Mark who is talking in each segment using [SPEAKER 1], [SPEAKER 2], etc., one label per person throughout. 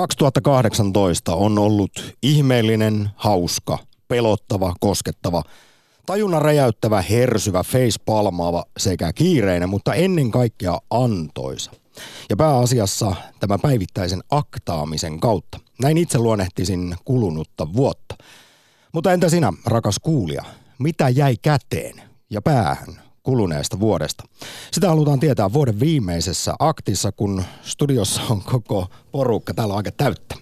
[SPEAKER 1] 2018 on ollut ihmeellinen, hauska, pelottava, koskettava, tajunnan räjäyttävä, hersyvä, facepalmaava sekä kiireinen, mutta ennen kaikkea antoisa. Ja pääasiassa tämä päivittäisen aktaamisen kautta. Näin itse luonnehtisin kulunutta vuotta. Mutta entä sinä, rakas kuulija, mitä jäi käteen ja päähän kuluneesta vuodesta. Sitä halutaan tietää vuoden viimeisessä aktissa, kun studiossa on koko porukka. Täällä on aika täyttä.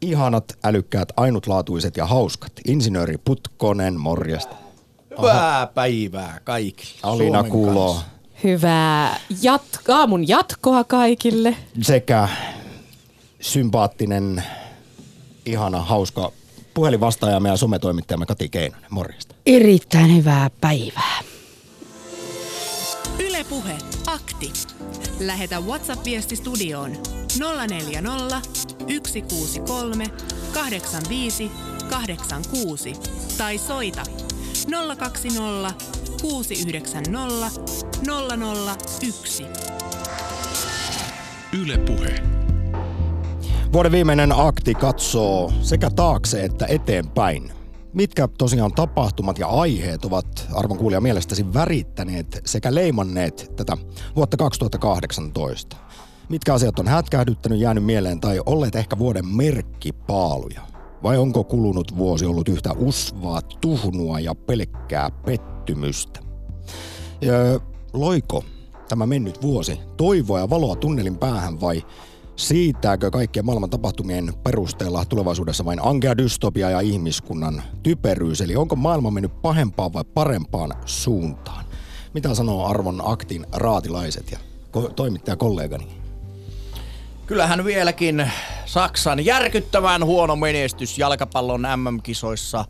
[SPEAKER 1] Ihanat, älykkäät, ainutlaatuiset ja hauskat. Insinööri Putkonen, morjesta.
[SPEAKER 2] Hyvää päivää kaikille.
[SPEAKER 1] Alina
[SPEAKER 2] Suomen kanssa.
[SPEAKER 3] Hyvää jat- aamun jatkoa kaikille.
[SPEAKER 1] sekä sympaattinen, ihana, hauska puhelinvastaajamme ja sometoimittajamme Kati Keinonen. Morjesta.
[SPEAKER 4] Erittäin hyvää päivää.
[SPEAKER 5] Ylepuhe akti. Lähetä WhatsApp-viesti studioon 040 163 85 86 tai soita 020 690 001.
[SPEAKER 6] Yle Puhe.
[SPEAKER 1] Vuoden viimeinen akti katsoo sekä taakse että eteenpäin. Mitkä tosiaan tapahtumat ja aiheet ovat arvon kuulija mielestäsi värittäneet sekä leimanneet tätä vuotta 2018? Mitkä asiat on hätkähdyttänyt, jäänyt mieleen tai olleet ehkä vuoden merkkipaaluja? Vai onko kulunut vuosi ollut yhtä usvaa, tuhnua ja pelkkää pettymystä? Ja loiko tämä mennyt vuosi toivoa ja valoa tunnelin päähän vai Siitääkö kaikkien maailman tapahtumien perusteella tulevaisuudessa vain ankea dystopia ja ihmiskunnan typeryys? Eli onko maailma mennyt pahempaan vai parempaan suuntaan? Mitä sanoo arvon aktin raatilaiset ja ko- toimittajakollegani?
[SPEAKER 2] Kyllähän vieläkin Saksan järkyttävän huono menestys jalkapallon MM-kisoissa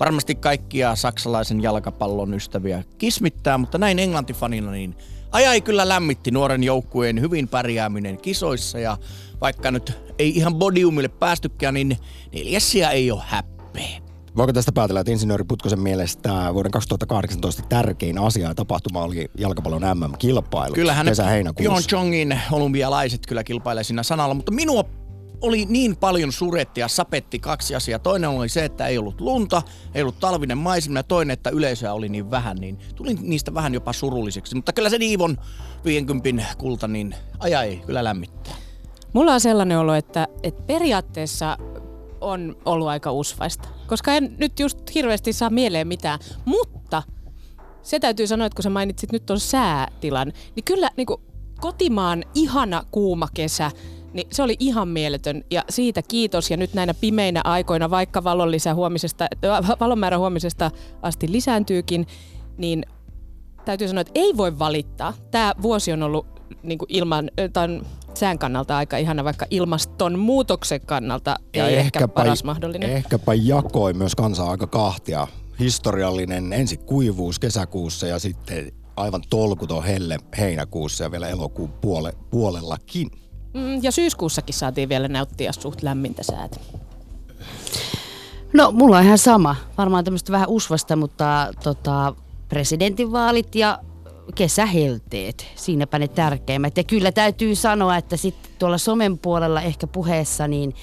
[SPEAKER 2] varmasti kaikkia saksalaisen jalkapallon ystäviä kismittää, mutta näin englantifanina niin ajai kyllä lämmitti nuoren joukkueen hyvin pärjääminen kisoissa ja vaikka nyt ei ihan podiumille päästykään, niin neljässiä ei ole häppeä.
[SPEAKER 1] Voiko tästä päätellä, että insinööri Putkosen mielestä vuoden 2018 tärkein asia ja tapahtuma oli jalkapallon MM-kilpailu
[SPEAKER 2] Kyllähän
[SPEAKER 1] kesä-heinäkuussa?
[SPEAKER 2] Pyeongchangin olympialaiset kyllä kilpailee siinä sanalla, mutta minua oli niin paljon suretti ja sapetti kaksi asiaa. Toinen oli se, että ei ollut lunta, ei ollut talvinen maisema ja toinen, että yleisöä oli niin vähän, niin tulin niistä vähän jopa surulliseksi. Mutta kyllä se Niivon 50 kulta, niin ajai kyllä lämmittää.
[SPEAKER 3] Mulla on sellainen olo, että, että periaatteessa on ollut aika usvaista. Koska en nyt just hirveästi saa mieleen mitään. Mutta se täytyy sanoa, että kun sä mainitsit nyt on säätilan, niin kyllä niin kotimaan ihana kuuma kesä, niin se oli ihan mieletön ja siitä kiitos. Ja nyt näinä pimeinä aikoina, vaikka valon, lisä huomisesta, äh, valon määrä huomisesta asti lisääntyykin, niin täytyy sanoa, että ei voi valittaa. Tämä vuosi on ollut niin kuin ilman, tämän sään kannalta aika ihana, vaikka ilmastonmuutoksen kannalta ei ehkä paras mahdollinen.
[SPEAKER 1] Ehkäpä jakoi myös kansaa aika kahtia. Historiallinen ensi kuivuus kesäkuussa ja sitten aivan tolkuton helle heinäkuussa ja vielä elokuun puole, puolellakin.
[SPEAKER 3] Mm, ja syyskuussakin saatiin vielä nauttia suht lämmintä säätä.
[SPEAKER 4] No, mulla on ihan sama. Varmaan tämmöistä vähän usvasta, mutta tota, presidentinvaalit ja kesähelteet, siinäpä ne tärkeimmät. Ja kyllä täytyy sanoa, että sitten tuolla somen puolella ehkä puheessa, niin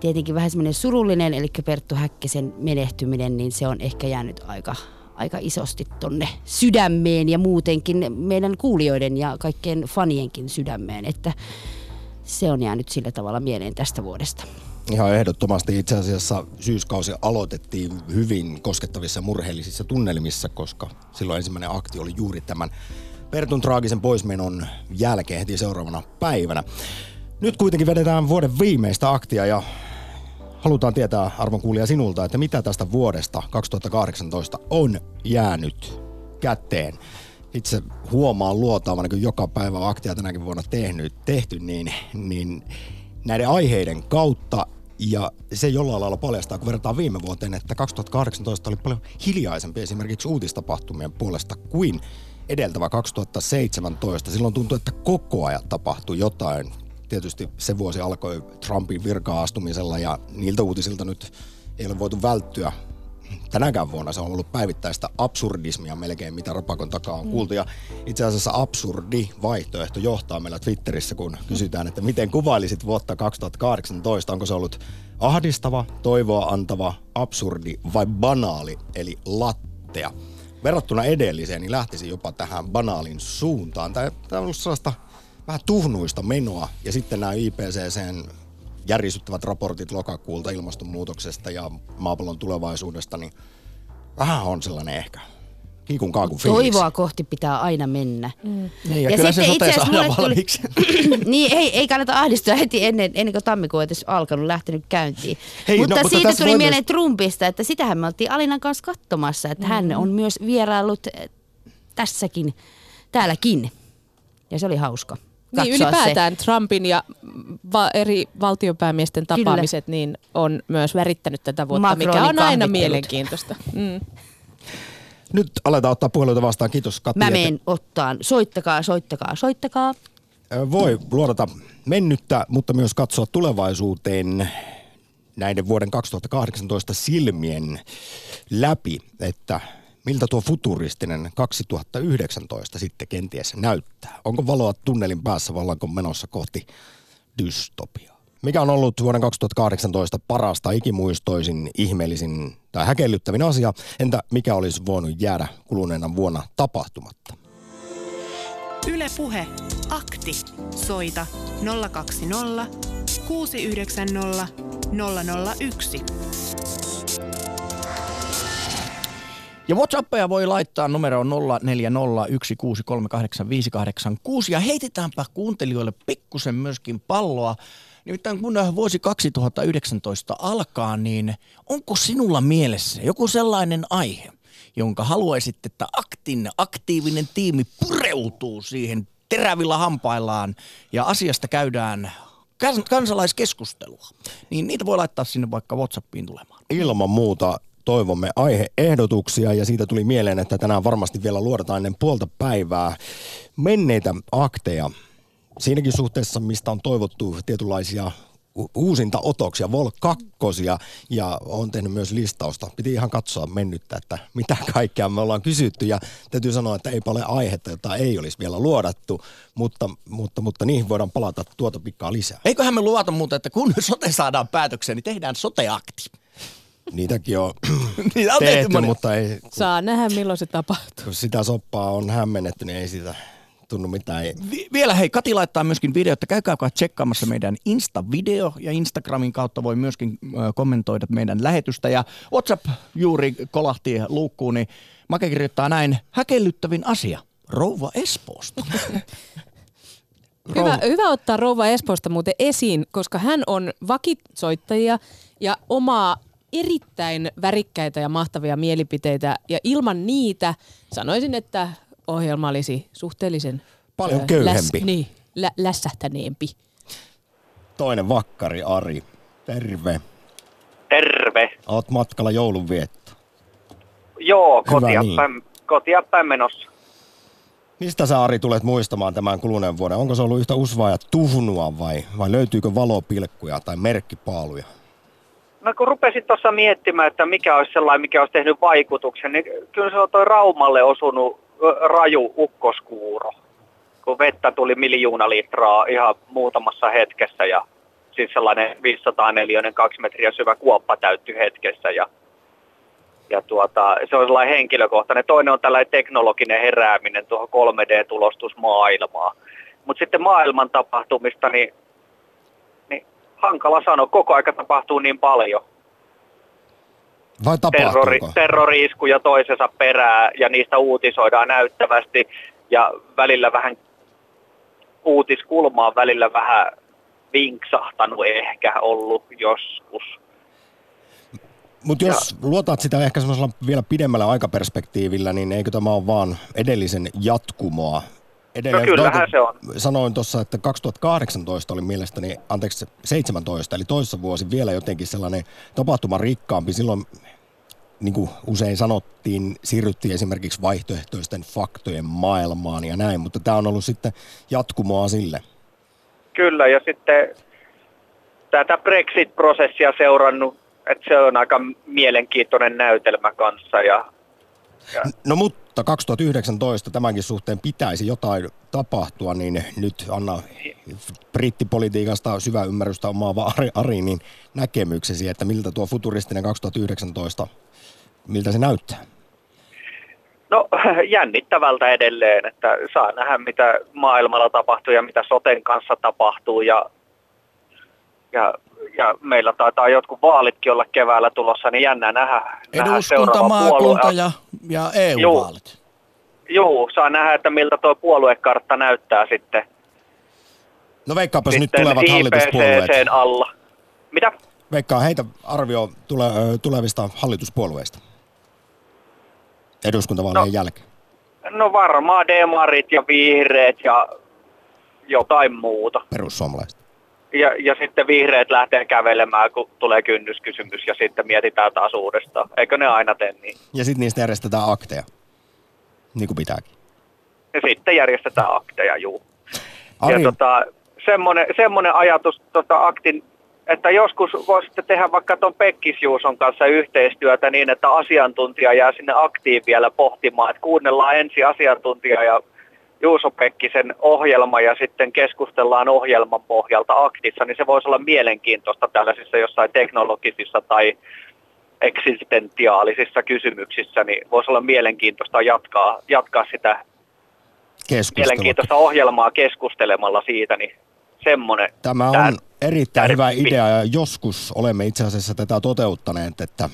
[SPEAKER 4] tietenkin vähän semmoinen surullinen, eli Perttu Häkkisen menehtyminen, niin se on ehkä jäänyt aika, aika isosti tonne sydämeen ja muutenkin meidän kuulijoiden ja kaikkien fanienkin sydämeen, että se on jäänyt sillä tavalla mieleen tästä vuodesta.
[SPEAKER 1] Ihan ehdottomasti itse asiassa syyskausi aloitettiin hyvin koskettavissa murheellisissa tunnelmissa, koska silloin ensimmäinen akti oli juuri tämän Pertun traagisen poismenon jälkeen heti seuraavana päivänä. Nyt kuitenkin vedetään vuoden viimeistä aktia ja halutaan tietää arvon kuulija sinulta, että mitä tästä vuodesta 2018 on jäänyt käteen. Itse huomaan luotaavana, kun joka päivä aktia tänäkin vuonna tehnyt, tehty, niin, niin näiden aiheiden kautta ja se jollain lailla paljastaa, kun verrataan viime vuoteen, että 2018 oli paljon hiljaisempi esimerkiksi uutistapahtumien puolesta kuin edeltävä 2017. Silloin tuntui, että koko ajan tapahtui jotain. Tietysti se vuosi alkoi Trumpin virka-astumisella ja niiltä uutisilta nyt ei ole voitu välttyä tänäkään vuonna se on ollut päivittäistä absurdismia melkein, mitä Rapakon takaa on kuultu. Ja itse asiassa absurdi vaihtoehto johtaa meillä Twitterissä, kun kysytään, että miten kuvailisit vuotta 2018. Onko se ollut ahdistava, toivoa antava, absurdi vai banaali, eli lattea. Verrattuna edelliseen, niin lähtisi jopa tähän banaalin suuntaan. Tämä on ollut sellaista vähän tuhnuista menoa. Ja sitten nämä IPCCn järisyttävät raportit lokakuulta ilmastonmuutoksesta ja maapallon tulevaisuudesta, niin vähän on sellainen ehkä kiikun kaakun fiiliksi.
[SPEAKER 4] Toivoa kohti pitää aina mennä. Mm.
[SPEAKER 2] Niin, ja, ja kyllä se sote saadaan valmiiksi.
[SPEAKER 4] Tuli, niin, ei, ei kannata ahdistua heti ennen, ennen kuin tammikuu edes alkanut, lähtenyt käyntiin. Hei, mutta, no, mutta siitä tuli mieleen myös... Trumpista, että sitähän me oltiin Alinan kanssa katsomassa, että mm. hän on myös vieraillut eh, tässäkin, täälläkin. Ja se oli hauska.
[SPEAKER 3] Niin ylipäätään se. Trumpin ja va- eri valtionpäämiesten tapaamiset niin on myös värittänyt tätä vuotta, Macronin mikä on aina mielenkiintoista. Mm.
[SPEAKER 1] Nyt aletaan ottaa puheluita vastaan. Kiitos Kati.
[SPEAKER 4] Mä menen ottaan. Soittakaa, soittakaa, soittakaa.
[SPEAKER 1] Voi luodata mennyttä, mutta myös katsoa tulevaisuuteen näiden vuoden 2018 silmien läpi, että miltä tuo futuristinen 2019 sitten kenties näyttää? Onko valoa tunnelin päässä vai ollaanko menossa kohti dystopiaa? Mikä on ollut vuoden 2018 parasta, ikimuistoisin, ihmeellisin tai häkellyttävin asia? Entä mikä olisi voinut jäädä kuluneena vuonna tapahtumatta?
[SPEAKER 5] Ylepuhe Akti. Soita 020 690 001.
[SPEAKER 2] Ja WhatsAppeja voi laittaa numeroon 0401638586 ja heitetäänpä kuuntelijoille pikkusen myöskin palloa. Nimittäin kun vuosi 2019 alkaa, niin onko sinulla mielessä joku sellainen aihe, jonka haluaisit, että aktin, aktiivinen tiimi pureutuu siihen terävillä hampaillaan ja asiasta käydään kansalaiskeskustelua, niin niitä voi laittaa sinne vaikka WhatsAppiin tulemaan.
[SPEAKER 1] Ilman muuta toivomme aiheehdotuksia ja siitä tuli mieleen, että tänään varmasti vielä luodetaan ennen puolta päivää menneitä akteja. Siinäkin suhteessa, mistä on toivottu tietynlaisia uusinta otoksia, Vol 2 ja on tehnyt myös listausta. Piti ihan katsoa mennyttä, että mitä kaikkea me ollaan kysytty ja täytyy sanoa, että ei ole aihetta, jota ei olisi vielä luodattu, mutta, mutta, mutta niihin voidaan palata tuota pikkaa lisää.
[SPEAKER 2] Eiköhän me luota muuta, että kun sote saadaan päätökseen, niin tehdään soteakti.
[SPEAKER 1] Niitäkin on Niitä on tehty, tehty mutta ei...
[SPEAKER 3] Saa nähdä milloin se tapahtuu.
[SPEAKER 1] Kun sitä soppaa on hämmennetty, niin ei sitä tunnu mitään.
[SPEAKER 2] Vi- vielä hei, Kati laittaa myöskin videota. Käykää tsekkaamassa meidän Insta-video ja Instagramin kautta voi myöskin kommentoida meidän lähetystä. Ja WhatsApp juuri kolahti luukkuun, niin Make kirjoittaa näin, häkellyttävin asia, rouva Espoosta.
[SPEAKER 3] Hyvä, hyvä ottaa rouva Espoosta muuten esiin, koska hän on vakitsoittajia ja omaa erittäin värikkäitä ja mahtavia mielipiteitä ja ilman niitä sanoisin, että ohjelma olisi suhteellisen
[SPEAKER 1] paljon köyhempi.
[SPEAKER 3] Läs, niin, lä, lässähtäneempi.
[SPEAKER 1] Toinen vakkari Ari. Terve.
[SPEAKER 6] Terve.
[SPEAKER 1] Oot matkalla joulunvietto.
[SPEAKER 6] Joo, kotia, niin. päin, kotia päin menossa.
[SPEAKER 1] Mistä sä Ari tulet muistamaan tämän kuluneen vuoden? Onko se ollut yhtä usvaa ja tuhnua vai, vai löytyykö valopilkkuja tai merkkipaaluja?
[SPEAKER 6] No kun rupesin tuossa miettimään, että mikä olisi sellainen, mikä olisi tehnyt vaikutuksen, niin kyllä se on toi Raumalle osunut raju ukkoskuuro. Kun vettä tuli miljoona litraa ihan muutamassa hetkessä ja siis sellainen 504 kaksi metriä syvä kuoppa täyttyi hetkessä ja ja tuota, se on sellainen henkilökohtainen. Toinen on tällainen teknologinen herääminen tuohon 3D-tulostusmaailmaan. Mutta sitten maailman tapahtumista, niin hankala sanoa. Koko aika tapahtuu niin paljon.
[SPEAKER 1] Vai
[SPEAKER 6] Terrori, terrori-iskuja toisensa perää ja niistä uutisoidaan näyttävästi ja välillä vähän uutiskulma on välillä vähän vinksahtanut ehkä ollut joskus.
[SPEAKER 1] Mutta jos ja. luotat sitä ehkä semmoisella vielä pidemmällä aikaperspektiivillä, niin eikö tämä ole vaan edellisen jatkumoa?
[SPEAKER 6] Edelleen, no kyllähän se on.
[SPEAKER 1] Sanoin tuossa, että 2018 oli mielestäni, anteeksi 17, eli toissa vuosi vielä jotenkin sellainen tapahtuma rikkaampi. Silloin niin kuin usein sanottiin, siirryttiin esimerkiksi vaihtoehtoisten faktojen maailmaan ja näin, mutta tämä on ollut sitten jatkumoa sille.
[SPEAKER 6] Kyllä, ja sitten tätä Brexit-prosessia seurannut Et se on aika mielenkiintoinen näytelmä kanssa ja
[SPEAKER 1] No mutta 2019 tämänkin suhteen pitäisi jotain tapahtua, niin nyt anna brittipolitiikasta syvä ymmärrystä omaava Ari niin näkemyksesi, että miltä tuo futuristinen 2019, miltä se näyttää?
[SPEAKER 6] No jännittävältä edelleen, että saa nähdä mitä maailmalla tapahtuu ja mitä soten kanssa tapahtuu ja, ja, ja meillä taitaa jotkut vaalitkin olla keväällä tulossa, niin jännä nähdä, nähdä
[SPEAKER 2] Eduskunta,
[SPEAKER 6] seuraava
[SPEAKER 2] maakunta
[SPEAKER 6] puolue.
[SPEAKER 2] ja, ja EU-vaalit.
[SPEAKER 6] Joo, saa nähdä, että miltä tuo puoluekartta näyttää sitten,
[SPEAKER 1] No veikkaapas nyt tulevat hallituspuolueet.
[SPEAKER 6] Alla. Mitä?
[SPEAKER 1] Veikkaa heitä arvio tule, tulevista hallituspuolueista eduskuntavaalien
[SPEAKER 6] No.
[SPEAKER 1] jälkeen.
[SPEAKER 6] No varmaan demarit ja vihreät ja jotain muuta.
[SPEAKER 1] Perussuomalaiset.
[SPEAKER 6] Ja, ja sitten vihreät lähtee kävelemään, kun tulee kynnyskysymys ja sitten mietitään taas uudestaan. Eikö ne aina tee niin?
[SPEAKER 1] Ja sitten niistä järjestetään akteja, niin kuin pitääkin.
[SPEAKER 6] Ja sitten järjestetään akteja, juu.
[SPEAKER 1] Ari,
[SPEAKER 6] Ja tota, semmoinen, semmoinen ajatus tota aktin, että joskus voisitte tehdä vaikka tuon Pekkis Juuson kanssa yhteistyötä niin, että asiantuntija jää sinne aktiin vielä pohtimaan, että kuunnellaan ensin asiantuntija ja Juuso Pekkisen ohjelma ja sitten keskustellaan ohjelman pohjalta aktissa, niin se voisi olla mielenkiintoista tällaisissa jossain teknologisissa tai eksistentiaalisissa kysymyksissä, niin voisi olla mielenkiintoista jatkaa, jatkaa sitä mielenkiintoista ohjelmaa keskustelemalla siitä, niin semmoinen.
[SPEAKER 1] Tämä on
[SPEAKER 6] tär-
[SPEAKER 1] erittäin hyvä
[SPEAKER 6] tärppi.
[SPEAKER 1] idea ja joskus olemme itse asiassa tätä toteuttaneet, että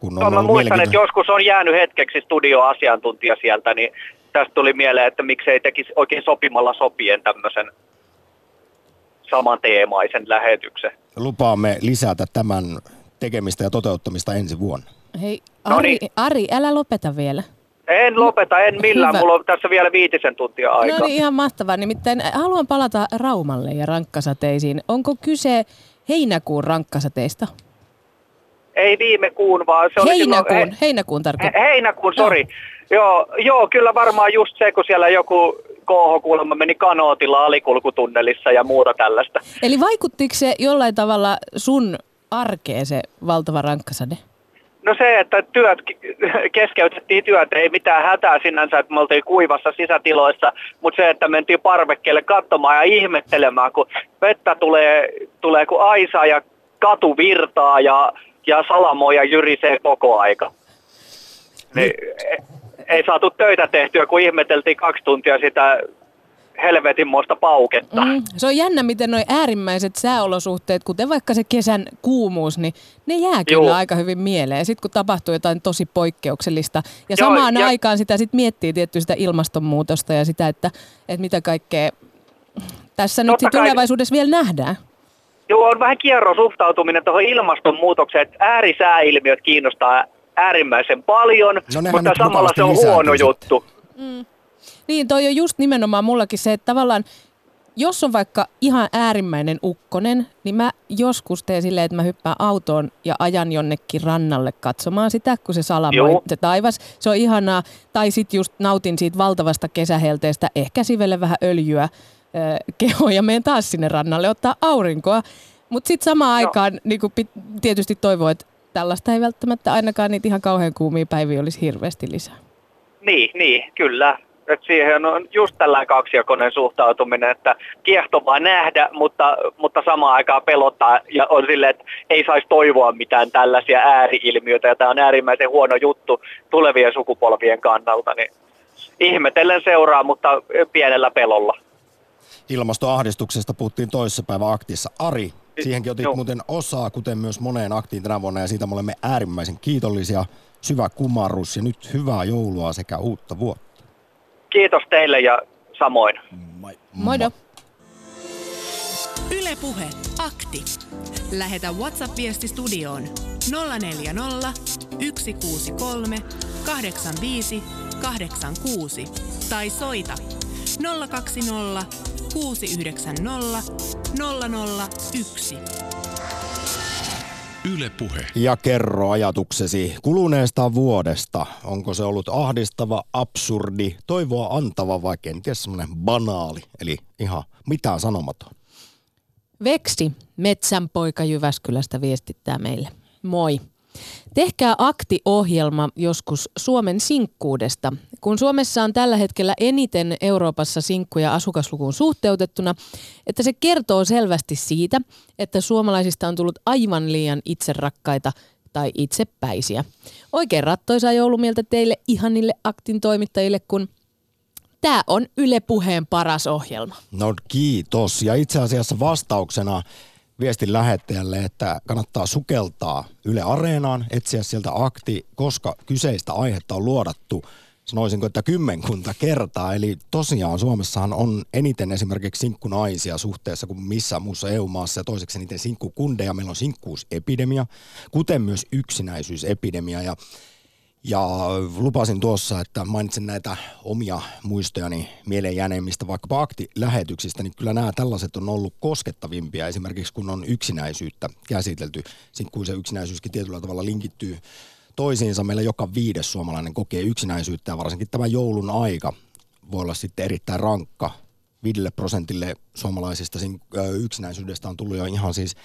[SPEAKER 1] kun on
[SPEAKER 6] No, mä muistan, että joskus on jäänyt hetkeksi studioasiantuntija sieltä, niin tästä tuli mieleen, että miksei tekisi oikein sopimalla sopien tämmöisen samanteemaisen lähetyksen.
[SPEAKER 1] lupaamme lisätä tämän tekemistä ja toteuttamista ensi vuonna.
[SPEAKER 3] Hei,
[SPEAKER 6] No
[SPEAKER 3] Ari,
[SPEAKER 6] niin.
[SPEAKER 3] Ari, älä lopeta vielä.
[SPEAKER 6] En lopeta, en millään.
[SPEAKER 3] Hyvä.
[SPEAKER 6] Mulla on tässä vielä viitisen tuntia aikaa.
[SPEAKER 3] No niin, ihan mahtavaa. Nimittäin haluan palata Raumalle ja rankkasateisiin. Onko kyse heinäkuun rankkasateista?
[SPEAKER 6] Ei viime kuun, vaan se oli
[SPEAKER 3] Heinäkuun,
[SPEAKER 6] silloin...
[SPEAKER 3] heinäkuun
[SPEAKER 6] He,
[SPEAKER 3] tarkoittaa.
[SPEAKER 6] heinäkuun, sori. Joo, joo, kyllä varmaan just se, kun siellä joku KH-kuulemma meni kanootilla alikulkutunnelissa ja muuta tällaista.
[SPEAKER 3] Eli vaikuttiko se jollain tavalla sun arkeen se valtava rankkasade?
[SPEAKER 6] No se, että työt, keskeytettiin työt, ei mitään hätää sinänsä, että me oltiin kuivassa sisätiloissa, mutta se, että mentiin parvekkeelle katsomaan ja ihmettelemään, kun vettä tulee, tulee kuin aisa ja katu virtaa ja, ja salamoja jyrisee koko aika. Niin, ei, saatu töitä tehtyä, kun ihmeteltiin kaksi tuntia sitä helvetinmoista pauketta.
[SPEAKER 3] Mm, se on jännä, miten nuo äärimmäiset sääolosuhteet, kuten vaikka se kesän kuumuus, niin ne jää kyllä
[SPEAKER 6] Joo.
[SPEAKER 3] aika hyvin mieleen. Sitten kun tapahtuu jotain tosi poikkeuksellista. Ja
[SPEAKER 6] Joo,
[SPEAKER 3] samaan
[SPEAKER 6] ja-
[SPEAKER 3] aikaan sitä sit miettii tietty sitä ilmastonmuutosta ja sitä, että, että mitä kaikkea tässä nyt
[SPEAKER 6] Totta
[SPEAKER 3] sit
[SPEAKER 6] kai-
[SPEAKER 3] tulevaisuudessa vielä nähdään.
[SPEAKER 6] Joo, on vähän kierro suhtautuminen tuohon ilmastonmuutokseen, että äärisääilmiöt kiinnostaa äärimmäisen paljon,
[SPEAKER 1] No
[SPEAKER 6] mutta samalla se on huono
[SPEAKER 1] sitten.
[SPEAKER 6] juttu.
[SPEAKER 3] Niin, toi on just nimenomaan mullakin se, että tavallaan jos on vaikka ihan äärimmäinen ukkonen, niin mä joskus teen silleen, että mä hyppään autoon ja ajan jonnekin rannalle katsomaan sitä, kun se salamoi
[SPEAKER 6] Joo.
[SPEAKER 3] se taivas. Se on ihanaa. Tai sit just nautin siitä valtavasta kesähelteestä, ehkä sivelle vähän öljyä äh, kehoon ja menen taas sinne rannalle ottaa aurinkoa. Mutta sitten samaan
[SPEAKER 6] Joo.
[SPEAKER 3] aikaan niin pit, tietysti toivoo, että tällaista ei välttämättä ainakaan niitä ihan kauhean kuumia päiviä olisi hirveästi lisää.
[SPEAKER 6] Niin, niin, kyllä. Et siihen on just tällainen kaksijakoinen suhtautuminen, että kiehtovaa nähdä, mutta, mutta samaan aikaan pelottaa ja on silleen, että ei saisi toivoa mitään tällaisia ääriilmiöitä ja tämä on äärimmäisen huono juttu tulevien sukupolvien kannalta, niin ihmetellen seuraa, mutta pienellä pelolla.
[SPEAKER 1] Ilmastoahdistuksesta puhuttiin toissapäivä aktissa. Ari, siihenkin otit
[SPEAKER 6] Joo.
[SPEAKER 1] muuten osaa, kuten myös moneen aktiin tänä vuonna, ja siitä me olemme äärimmäisen kiitollisia. Syvä kumarrus ja nyt hyvää joulua sekä uutta vuotta.
[SPEAKER 6] Kiitos teille ja samoin.
[SPEAKER 3] Moido!
[SPEAKER 5] Yle Puhe. Akti. Lähetä WhatsApp-viesti studioon 040 163 85 86 tai soita 020 690 001.
[SPEAKER 7] Yle Puhe.
[SPEAKER 1] Ja kerro ajatuksesi kuluneesta vuodesta. Onko se ollut ahdistava, absurdi, toivoa antava vai kenties semmoinen banaali, eli ihan mitään sanomaton.
[SPEAKER 3] Veksi, metsänpoika Jyväskylästä viestittää meille. Moi. Tehkää aktiohjelma joskus Suomen sinkkuudesta. Kun Suomessa on tällä hetkellä eniten Euroopassa sinkkuja asukaslukuun suhteutettuna, että se kertoo selvästi siitä, että suomalaisista on tullut aivan liian itserakkaita tai itsepäisiä. Oikein rattoisaa joulumieltä teille ihanille aktin toimittajille, kun tämä on Yle Puheen paras ohjelma.
[SPEAKER 1] No kiitos. Ja itse asiassa vastauksena viestin lähettäjälle, että kannattaa sukeltaa Yle Areenaan, etsiä sieltä akti, koska kyseistä aihetta on luodattu sanoisinko, että kymmenkunta kertaa. Eli tosiaan Suomessahan on eniten esimerkiksi sinkkunaisia suhteessa kuin missään muussa EU-maassa ja toiseksi eniten sinkkukundeja. Meillä on sinkkuusepidemia, kuten myös yksinäisyysepidemia ja ja lupasin tuossa, että mainitsen näitä omia muistojani mieleen jääneimmistä vaikkapa aktilähetyksistä, niin kyllä nämä tällaiset on ollut koskettavimpia. Esimerkiksi kun on yksinäisyyttä käsitelty, kun se yksinäisyyskin tietyllä tavalla linkittyy toisiinsa. Meillä joka viides suomalainen kokee yksinäisyyttä ja varsinkin tämä joulun aika voi olla sitten erittäin rankka. Viidelle prosentille suomalaisista yksinäisyydestä on tullut jo ihan siis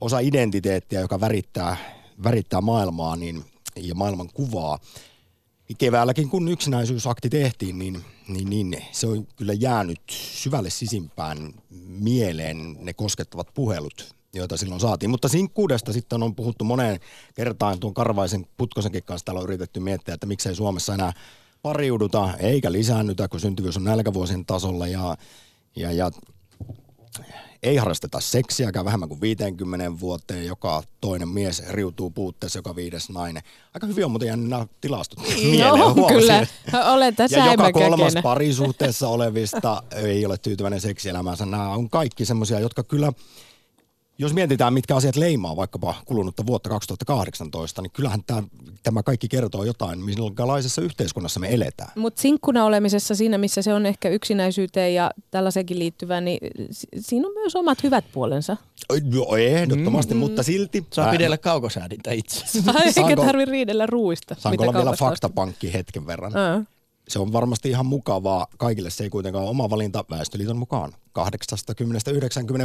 [SPEAKER 1] osa identiteettiä, joka värittää, värittää maailmaa, niin – ja maailman kuvaa. Keväälläkin kun yksinäisyysakti tehtiin, niin, niin, niin se on kyllä jäänyt syvälle sisimpään mieleen ne koskettavat puhelut, joita silloin saatiin. Mutta sinkkuudesta sitten on puhuttu moneen kertaan tuon Karvaisen Putkosenkin kanssa täällä on yritetty miettiä, että miksei Suomessa enää pariuduta eikä lisäännytä, kun syntyvyys on nälkävuosien tasolla ja, ja, ja ei harrasteta seksiäkään vähemmän kuin 50 vuoteen, joka toinen mies riutuu puutteessa, joka viides nainen. Aika hyvin on muuten jäänyt nämä tilastot
[SPEAKER 3] mieleen. No, kyllä, olen tässä
[SPEAKER 1] Ja joka kolmas parisuhteessa olevista ei ole tyytyväinen seksielämäänsä. Nämä on kaikki semmoisia, jotka kyllä – jos mietitään, mitkä asiat leimaa vaikkapa kulunutta vuotta 2018, niin kyllähän tämä, tämä kaikki kertoo jotain, minkälaisessa yhteiskunnassa me eletään.
[SPEAKER 3] Mutta sinkkuna olemisessa siinä, missä se on ehkä yksinäisyyteen ja tällaisenkin liittyvä, niin siinä on myös omat hyvät puolensa.
[SPEAKER 1] Joo, ehdottomasti, mm. mutta silti...
[SPEAKER 2] Saa pidellä kaukosäädintä itse.
[SPEAKER 3] Eikä tarvitse riidellä ruuista.
[SPEAKER 1] Saanko olla vielä faktapankki hetken verran? Uh se on varmasti ihan mukavaa. Kaikille se ei kuitenkaan ole oma valinta Väestöliiton mukaan. 80-90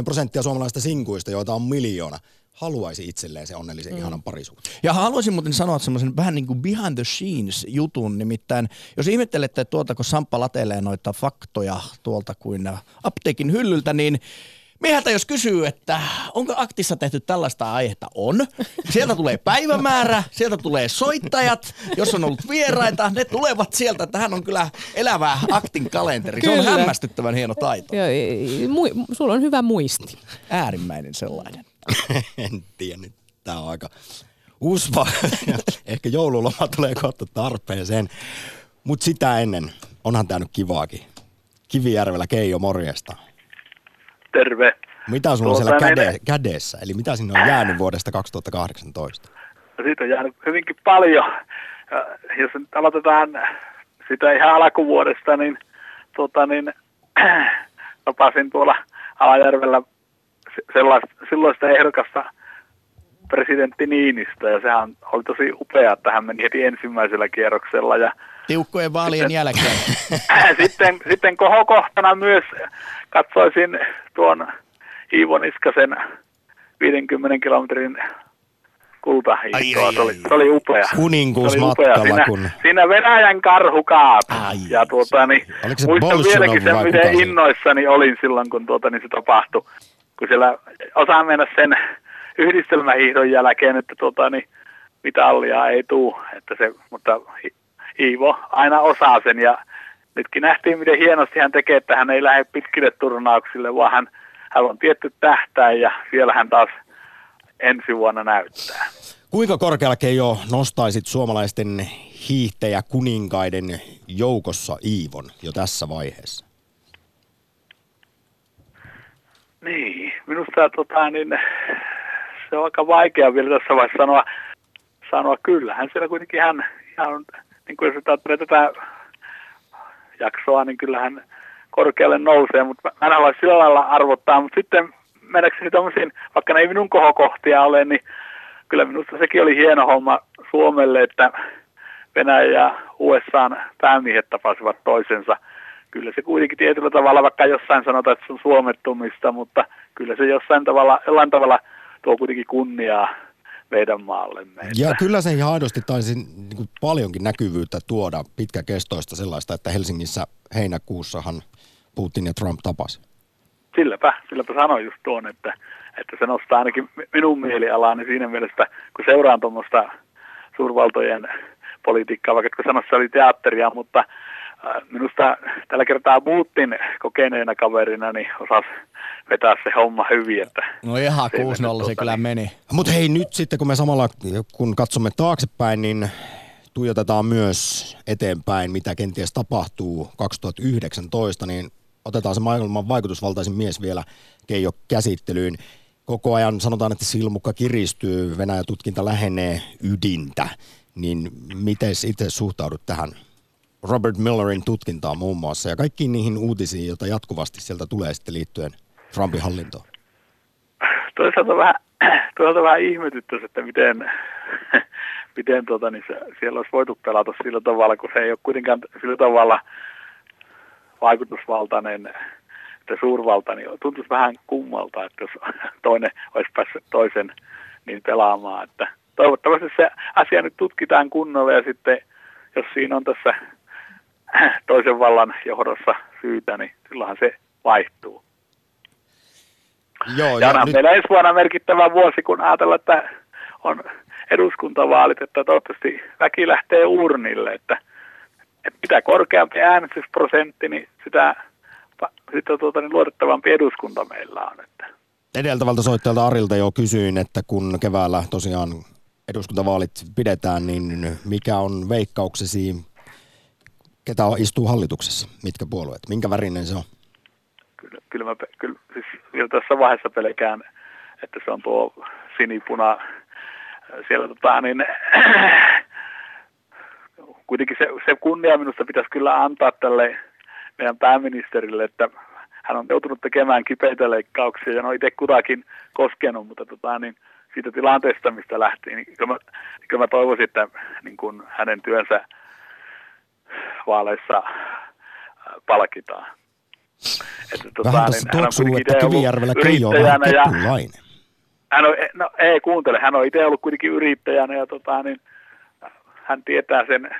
[SPEAKER 1] prosenttia suomalaisista sinkuista, joita on miljoona, haluaisi itselleen se onnellisen mm. ihanan parisuhteen.
[SPEAKER 2] Ja haluaisin muuten sanoa semmoisen vähän niin kuin behind the scenes jutun, nimittäin jos ihmettelette tuolta, kun Samppa latelee noita faktoja tuolta kuin apteekin hyllyltä, niin Mieheltä jos kysyy, että onko aktissa tehty tällaista aihetta, on. Sieltä tulee päivämäärä, sieltä tulee soittajat, jos on ollut vieraita, ne tulevat sieltä, että hän on kyllä elävää aktin kalenteri. Kyllä. Se on hämmästyttävän hieno taito.
[SPEAKER 3] Joo, mu- sulla on hyvä muisti.
[SPEAKER 2] Äärimmäinen sellainen.
[SPEAKER 1] en tiedä nyt. Tämä on aika usva. Ehkä joululoma tulee kohta tarpeeseen. Mutta sitä ennen, onhan tämä nyt kivaakin. Kivijärvellä Keijo, morjesta
[SPEAKER 7] terve.
[SPEAKER 1] Mitä sulla tuota, on siellä käde, niin, kädessä? Eli mitä sinne on jäänyt vuodesta 2018?
[SPEAKER 7] No siitä on jäänyt hyvinkin paljon. Ja jos nyt aloitetaan sitä ihan alkuvuodesta, niin, tuota, niin tapasin tuolla Alajärvellä sellaista, silloista ehdokasta presidentti Niinistä ja sehän oli tosi upea, että hän meni heti ensimmäisellä kierroksella ja
[SPEAKER 2] Tiukkojen vaalien sitten, jälkeen.
[SPEAKER 7] sitten, sitten kohokohtana myös katsoisin tuon Iivo Niskasen 50 kilometrin kultahiihtoa. Se oli, se oli upea.
[SPEAKER 1] Kuninkuusmatkalla.
[SPEAKER 7] Siinä,
[SPEAKER 1] kun...
[SPEAKER 7] siinä Venäjän karhu kaatui. Ja tuota, niin, muistan vieläkin sen, miten innoissani olin silloin, kun tuota, niin se tapahtui. Kun siellä osaan mennä sen yhdistelmähiihdon jälkeen, että tuota, niin, mitallia ei tule. Että se, mutta Iivo aina osaa sen ja nytkin nähtiin, miten hienosti hän tekee, että hän ei lähde pitkille turnauksille, vaan hän, hän on tietty tähtäin ja siellä hän taas ensi vuonna näyttää.
[SPEAKER 1] Kuinka korkealle jo nostaisit suomalaisten hiihtäjä kuninkaiden joukossa Iivon jo tässä vaiheessa?
[SPEAKER 7] Niin, minusta tota, niin, se on aika vaikea vielä tässä vaiheessa sanoa, sanoa kyllähän siellä kuitenkin hän, hän niin kuin jos ajattelee tätä jaksoa, niin kyllähän korkealle nousee, mutta mä en halua sillä lailla arvottaa, mutta sitten mennäkseni tuommoisiin, vaikka ne ei minun kohokohtia ole, niin kyllä minusta sekin oli hieno homma Suomelle, että Venäjä ja USAn päämiehet tapasivat toisensa. Kyllä se kuitenkin tietyllä tavalla, vaikka jossain sanotaan, että se on suomettumista, mutta kyllä se jossain tavalla, jollain tavalla tuo kuitenkin kunniaa meidän maallemme.
[SPEAKER 1] Ja kyllä se ihan aidosti taisi niin kuin paljonkin näkyvyyttä tuoda pitkäkestoista sellaista, että Helsingissä heinäkuussahan Putin ja Trump tapas.
[SPEAKER 7] Silläpä, silläpä sanoin just tuon, että, että se nostaa ainakin minun mielialaani siinä mielessä, kun seuraan tuommoista suurvaltojen politiikkaa, vaikka kun sanossa oli teatteria, mutta minusta tällä kertaa Putin kokeneena kaverina niin osasi vetää se homma hyvin. Että
[SPEAKER 2] No ihan
[SPEAKER 7] se ei
[SPEAKER 2] 6-0 se
[SPEAKER 7] mennyt
[SPEAKER 2] kyllä
[SPEAKER 7] tuota,
[SPEAKER 2] meni.
[SPEAKER 1] Mutta hei nyt sitten, kun me samalla, kun katsomme taaksepäin, niin tuijotetaan myös eteenpäin, mitä kenties tapahtuu 2019, niin otetaan se maailman vaikutusvaltaisin mies vielä Keijo käsittelyyn. Koko ajan sanotaan, että silmukka kiristyy, Venäjä tutkinta lähenee ydintä, niin miten itse suhtaudut tähän Robert Millerin tutkintaan muun muassa ja kaikkiin niihin uutisiin, joita jatkuvasti sieltä tulee sitten liittyen Trumpin hallintoon?
[SPEAKER 7] toisaalta vähän, toisaalta vähän ihmetyttäisi, että miten, miten tota, niin se, siellä olisi voitu pelata sillä tavalla, kun se ei ole kuitenkaan sillä tavalla vaikutusvaltainen, että suurvalta, niin tuntuisi vähän kummalta, että jos toinen olisi päässyt toisen niin pelaamaan. Että toivottavasti se asia nyt tutkitaan kunnolla ja sitten jos siinä on tässä toisen vallan johdossa syytä, niin silloinhan se vaihtuu.
[SPEAKER 1] Joo,
[SPEAKER 7] Ja onhan meillä ensi vuonna merkittävä vuosi, kun ajatellaan, että on eduskuntavaalit, että toivottavasti väki lähtee urnille, että, että mitä korkeampi äänestysprosentti, niin sitä, sitä tuota, niin luotettavampi eduskunta meillä on. Että.
[SPEAKER 1] edeltävältä soittajalta Arilta jo kysyin, että kun keväällä tosiaan eduskuntavaalit pidetään, niin mikä on veikkauksesi, ketä istuu hallituksessa, mitkä puolueet, minkä värinen se on?
[SPEAKER 7] Kyllä, kyllä, mä, kyllä siis vielä tässä vaiheessa pelkään, että se on tuo sinipuna siellä tota, niin, kuitenkin se, se kunnia minusta pitäisi kyllä antaa tälle meidän pääministerille, että hän on joutunut tekemään kipeitä leikkauksia ja ne on itse kutakin koskenut, mutta tota, niin, siitä tilanteesta, mistä lähti, niin kyllä mä, kyllä mä toivoisin, että niin kun hänen työnsä vaaleissa äh, palkitaan. Että, tota,
[SPEAKER 1] Vähän tässä
[SPEAKER 7] niin hän on
[SPEAKER 1] tuoksuu, että Kivijärvellä Keijo on vähän
[SPEAKER 7] hän on, no ei kuuntele, hän on itse ollut kuitenkin yrittäjänä ja tota, niin, hän tietää sen,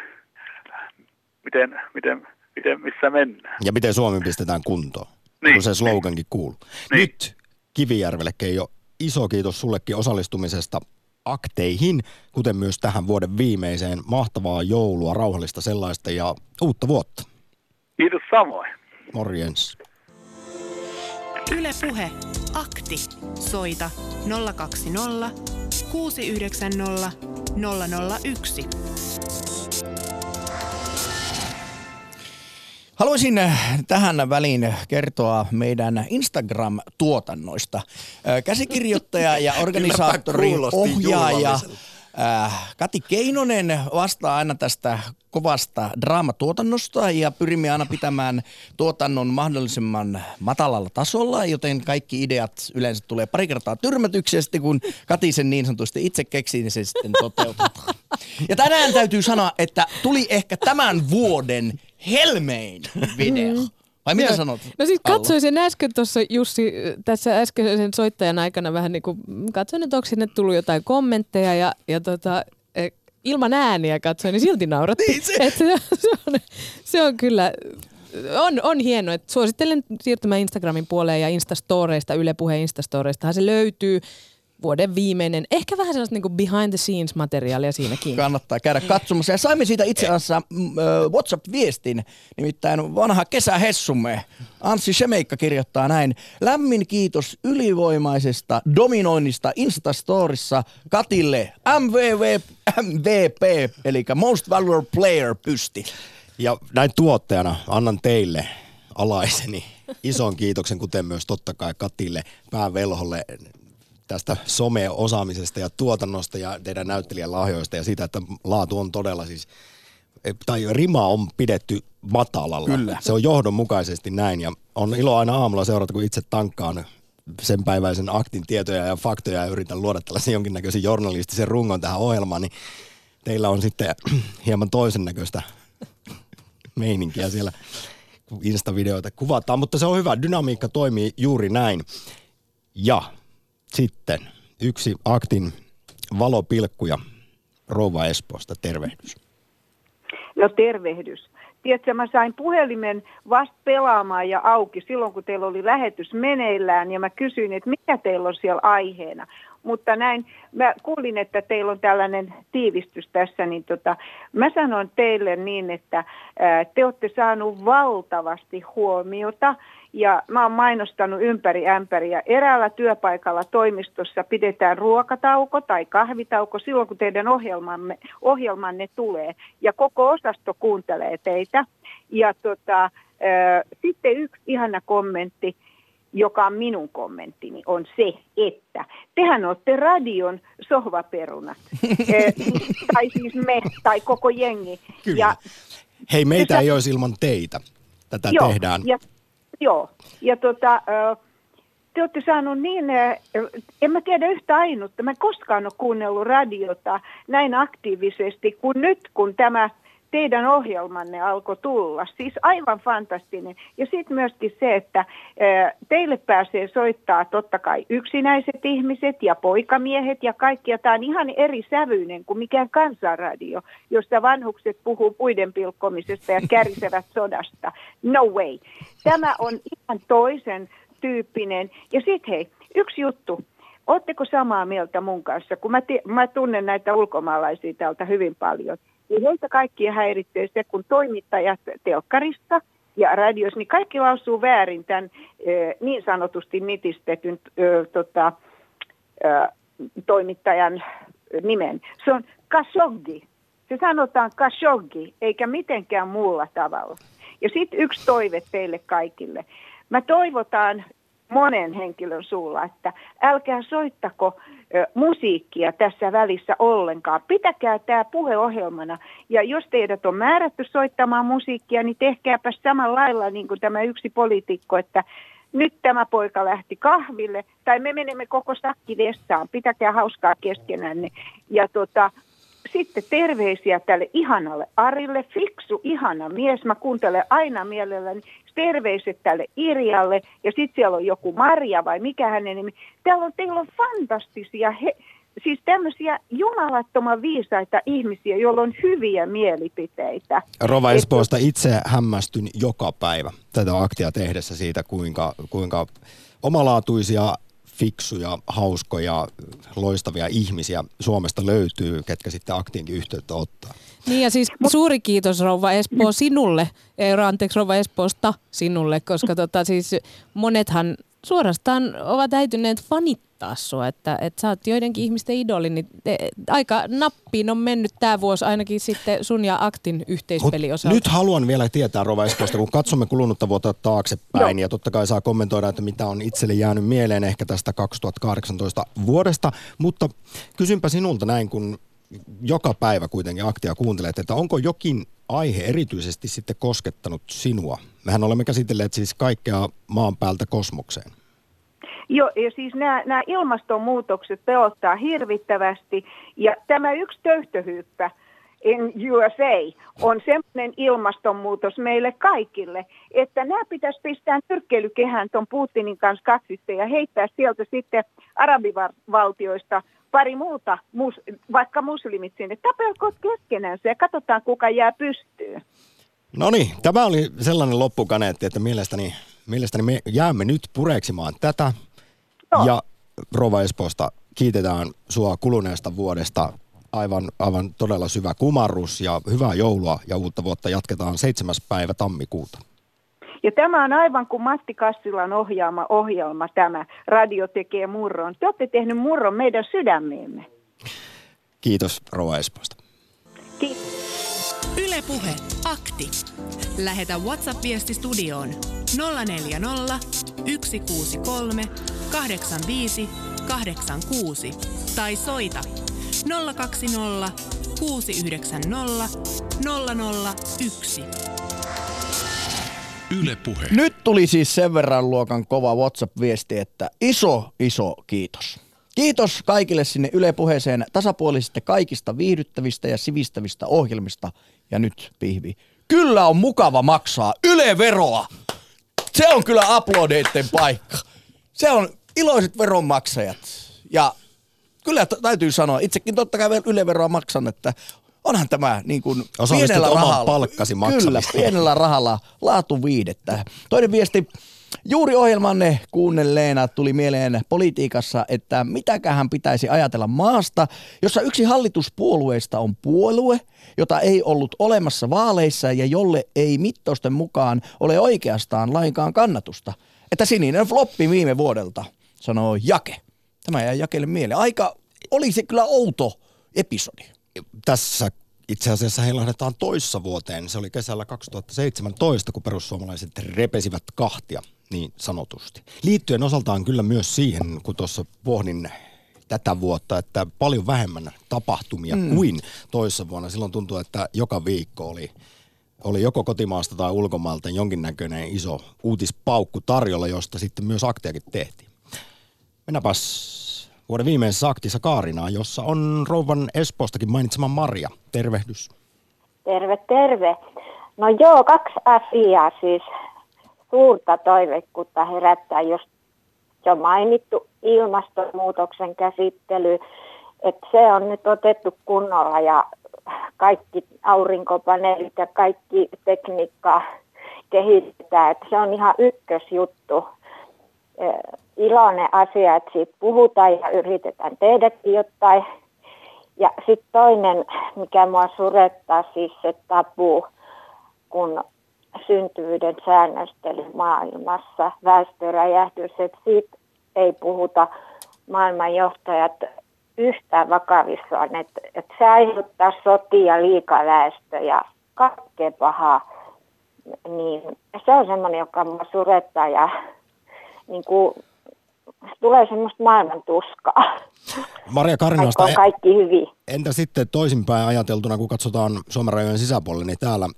[SPEAKER 7] miten, miten, miten missä mennään.
[SPEAKER 1] Ja miten Suomi pistetään kuntoon,
[SPEAKER 7] Niin,
[SPEAKER 1] kun se slogankin kuuluu.
[SPEAKER 7] Niin.
[SPEAKER 1] Nyt Kivijärvelle Keijo, iso kiitos sullekin osallistumisesta akteihin, kuten myös tähän vuoden viimeiseen. Mahtavaa joulua, rauhallista sellaista ja uutta vuotta.
[SPEAKER 7] Kiitos samoin.
[SPEAKER 1] Morjens.
[SPEAKER 5] Yle Puhe. Akti. Soita 020 690 001.
[SPEAKER 2] Haluaisin äh, tähän väliin kertoa meidän Instagram-tuotannoista. Äh, Käsikirjoittaja ja organisaattori, ohjaaja äh, Kati Keinonen vastaa aina tästä kovasta draamatuotannosta ja pyrimme aina pitämään tuotannon mahdollisimman matalalla tasolla, joten kaikki ideat yleensä tulee pari kertaa tyrmätyksi ja sitten kun Kati sen niin sanotusti itse keksii, niin se sitten toteutetaan. Ja tänään täytyy sanoa, että tuli ehkä tämän vuoden helmein video. Vai mitä
[SPEAKER 3] Joo.
[SPEAKER 2] sanot?
[SPEAKER 3] No siis katsoin sen äsken tuossa Jussi, tässä äskeisen soittajan aikana vähän niin kuin, katsoin, että onko sinne tullut jotain kommentteja ja, ja tota, eh, ilman ääniä katsoin, niin silti nauratti.
[SPEAKER 2] Niin se-
[SPEAKER 3] se, on, se on kyllä, on, on hienoa. Et suosittelen siirtymään Instagramin puoleen ja Instastoreista, Yle Puheen Instastoreistahan se löytyy vuoden viimeinen, ehkä vähän sellaista niin kuin behind the scenes materiaalia siinäkin.
[SPEAKER 2] Kannattaa käydä katsomassa. Ja saimme siitä itse asiassa ö, WhatsApp-viestin, nimittäin vanha kesähessumme. Anssi Shemeikka kirjoittaa näin. Lämmin kiitos ylivoimaisesta dominoinnista Instastorissa Katille MVV, MVP, eli Most Valuable Player pysti.
[SPEAKER 1] Ja näin tuottajana annan teille alaiseni ison kiitoksen, kuten myös totta kai Katille päävelholle tästä some-osaamisesta ja tuotannosta ja teidän näyttelijän lahjoista ja siitä, että laatu on todella siis, tai rima on pidetty matalalla.
[SPEAKER 2] Kyllä.
[SPEAKER 1] Se on johdonmukaisesti näin ja on ilo aina aamulla seurata, kun itse tankkaan sen päiväisen aktin tietoja ja faktoja ja yritän luoda tällaisen jonkinnäköisen journalistisen rungon tähän ohjelmaan, niin teillä on sitten hieman toisen näköistä meininkiä siellä, kun Insta-videoita kuvataan, mutta se on hyvä, dynamiikka toimii juuri näin. Ja sitten yksi aktin valopilkkuja. Rouva Espoosta, tervehdys.
[SPEAKER 8] No tervehdys. Tiedätkö, mä sain puhelimen vasta pelaamaan ja auki silloin, kun teillä oli lähetys meneillään ja mä kysyin, että mikä teillä on siellä aiheena. Mutta näin, mä kuulin, että teillä on tällainen tiivistys tässä, niin tota, mä sanon teille niin, että ää, te olette saanut valtavasti huomiota ja mä oon mainostanut ympäri ämpäriä. Eräällä työpaikalla toimistossa pidetään ruokatauko tai kahvitauko silloin, kun teidän ohjelmanne, ohjelmanne tulee. Ja koko osasto kuuntelee teitä. Ja tota, sitten yksi ihana kommentti joka on minun kommenttini, on se, että tehän olette radion sohvaperunat. e, tai siis me, tai koko jengi.
[SPEAKER 1] Kyllä. Ja, Hei, meitä ei olisi ilman teitä. Tätä
[SPEAKER 8] joo,
[SPEAKER 1] tehdään.
[SPEAKER 8] Ja, joo, ja tota, te olette saanut niin, en mä tiedä yhtä ainutta, mä en koskaan ole kuunnellut radiota näin aktiivisesti kuin nyt, kun tämä teidän ohjelmanne alkoi tulla. Siis aivan fantastinen. Ja sitten myöskin se, että teille pääsee soittaa totta kai yksinäiset ihmiset ja poikamiehet ja kaikki. Ja tämä on ihan eri sävyinen kuin mikään kansanradio, jossa vanhukset puhuu puiden pilkkomisesta ja kärisevät sodasta. No way. Tämä on ihan toisen tyyppinen. Ja sitten hei, yksi juttu. Oletteko samaa mieltä mun kanssa, kun mä, t- mä tunnen näitä ulkomaalaisia täältä hyvin paljon – niin heitä kaikkia häiritsee se, kun toimittajat telkkarista ja radios, niin kaikki lausuu väärin tämän niin sanotusti nitistetyn tota, toimittajan nimen. Se on Khashoggi. Se sanotaan Khashoggi, eikä mitenkään muulla tavalla. Ja sitten yksi toive teille kaikille. Mä toivotaan monen henkilön suulla, että älkää soittako musiikkia tässä välissä ollenkaan. Pitäkää tämä puheohjelmana. Ja jos teidät on määrätty soittamaan musiikkia, niin tehkääpä samalla lailla niin kuin tämä yksi poliitikko, että nyt tämä poika lähti kahville, tai me menemme koko sakki vessaan, pitäkää hauskaa keskenänne. Ja tota, sitten terveisiä tälle ihanalle Arille, fiksu, ihana mies, mä kuuntelen aina mielelläni terveiset tälle Irjalle ja sitten siellä on joku Maria vai mikä hänen nimi. Täällä on, teillä on fantastisia, he, siis tämmöisiä jumalattoman viisaita ihmisiä, joilla on hyviä mielipiteitä.
[SPEAKER 1] Rova Espoosta itse hämmästyn joka päivä tätä aktia tehdessä siitä, kuinka, kuinka omalaatuisia fiksuja, hauskoja, loistavia ihmisiä Suomesta löytyy, ketkä sitten aktiinkin yhteyttä ottaa.
[SPEAKER 3] Niin ja siis suuri kiitos Rouva Espoo sinulle, anteeksi Rouva Espoosta sinulle, koska tota siis monethan suorastaan ovat äityneet fanittaa sua, että, että sä oot joidenkin ihmisten idoli, niin te, aika nappiin on mennyt tämä vuosi ainakin sitten sun ja Aktin yhteispeli osalta.
[SPEAKER 1] Nyt haluan vielä tietää Rova Espoosta, kun katsomme kulunutta vuotta taaksepäin ja totta kai saa kommentoida, että mitä on itselle jäänyt mieleen ehkä tästä 2018 vuodesta, mutta kysynpä sinulta näin, kun joka päivä kuitenkin aktia kuuntelet, että onko jokin aihe erityisesti sitten koskettanut sinua? Mehän olemme käsitelleet siis kaikkea maan päältä kosmokseen.
[SPEAKER 8] Joo, ja siis nämä, nämä ilmastonmuutokset pelottaa hirvittävästi. Ja tämä yksi töyhtöhyyppä in USA on sellainen ilmastonmuutos meille kaikille, että nämä pitäisi pistää nyrkkeilykehään tuon Putinin kanssa kaksista ja heittää sieltä sitten arabivaltioista pari muuta, mus, vaikka muslimit sinne. Tapelkoot keskenänsä ja katsotaan, kuka jää pystyyn.
[SPEAKER 1] No niin, tämä oli sellainen loppukaneetti, että mielestäni, mielestäni me jäämme nyt pureksimaan tätä. No. Ja Rova Espoosta kiitetään sua kuluneesta vuodesta. Aivan, aivan todella syvä kumarrus ja hyvää joulua ja uutta vuotta jatketaan 7. päivä tammikuuta.
[SPEAKER 8] Ja tämä on aivan kuin Matti Kassilan ohjaama ohjelma tämä Radio tekee murron. Te olette tehnyt murron meidän sydämiimme.
[SPEAKER 1] Kiitos Rova Espoosta.
[SPEAKER 8] Kiitos.
[SPEAKER 5] Ylepuhe akti. Lähetä WhatsApp-viesti studioon 040 163 85 86 tai soita 020 690 001.
[SPEAKER 2] Yle Puhe. Nyt tuli siis sen verran luokan kova WhatsApp-viesti, että iso, iso kiitos. Kiitos kaikille sinne Yle Puheeseen tasapuolisista kaikista viihdyttävistä ja sivistävistä ohjelmista. Ja nyt pihvi. Kyllä on mukava maksaa Yle-veroa. Se on kyllä uploadeiden paikka. Se on iloiset veronmaksajat. Ja kyllä täytyy sanoa, itsekin totta kai yleveroa maksan, että onhan tämä niin kuin pienellä rahalla.
[SPEAKER 1] palkkasi
[SPEAKER 2] Kyllä,
[SPEAKER 1] maksamiseen.
[SPEAKER 2] pienellä rahalla laatu viidettä. Toinen viesti, juuri ohjelmanne kuunnelleena tuli mieleen politiikassa, että mitäköhän pitäisi ajatella maasta, jossa yksi hallituspuolueista on puolue, jota ei ollut olemassa vaaleissa ja jolle ei mittausten mukaan ole oikeastaan lainkaan kannatusta. Että sininen floppi viime vuodelta, sanoo Jake. Tämä jäi Jakelle mieleen. Aika oli se kyllä outo episodi.
[SPEAKER 1] Tässä itse asiassa heilahdetaan toissa vuoteen. Se oli kesällä 2017, kun perussuomalaiset repesivät kahtia niin sanotusti. Liittyen osaltaan kyllä myös siihen, kun tuossa pohdin tätä vuotta, että paljon vähemmän tapahtumia mm. kuin toissa vuonna. Silloin tuntuu, että joka viikko oli, oli joko kotimaasta tai ulkomailta jonkinnäköinen iso uutispaukku tarjolla, josta sitten myös aktiakin tehtiin. Mennäpäs vuoden viimeisessä aktissa Kaarinaan, jossa on rouvan Espoostakin mainitsema Maria. Tervehdys.
[SPEAKER 9] Terve, terve. No joo, kaksi asiaa siis suurta toiveikkuutta herättää, jos jo mainittu ilmastonmuutoksen käsittely, että se on nyt otettu kunnolla ja kaikki aurinkopaneelit ja kaikki tekniikka kehitetään, että se on ihan ykkösjuttu. Iloinen asia, että siitä puhutaan ja yritetään tehdäkin jotain. Ja sitten toinen, mikä mua surettaa, siis se tabu, kun syntyvyyden säännöstely maailmassa, väestöräjähdys, että siitä ei puhuta maailmanjohtajat yhtään vakavissaan, että, että se aiheuttaa sotia, liikaväestö ja kaikkea pahaa. Niin se on semmoinen, joka mua surettaa ja niin kuin, tulee semmoista maailman tuskaa.
[SPEAKER 1] Maria Karinaasta,
[SPEAKER 9] Vaikka on kaikki hyvin.
[SPEAKER 1] entä sitten toisinpäin ajateltuna, kun katsotaan Suomen rajojen sisäpuolelle, niin täällä,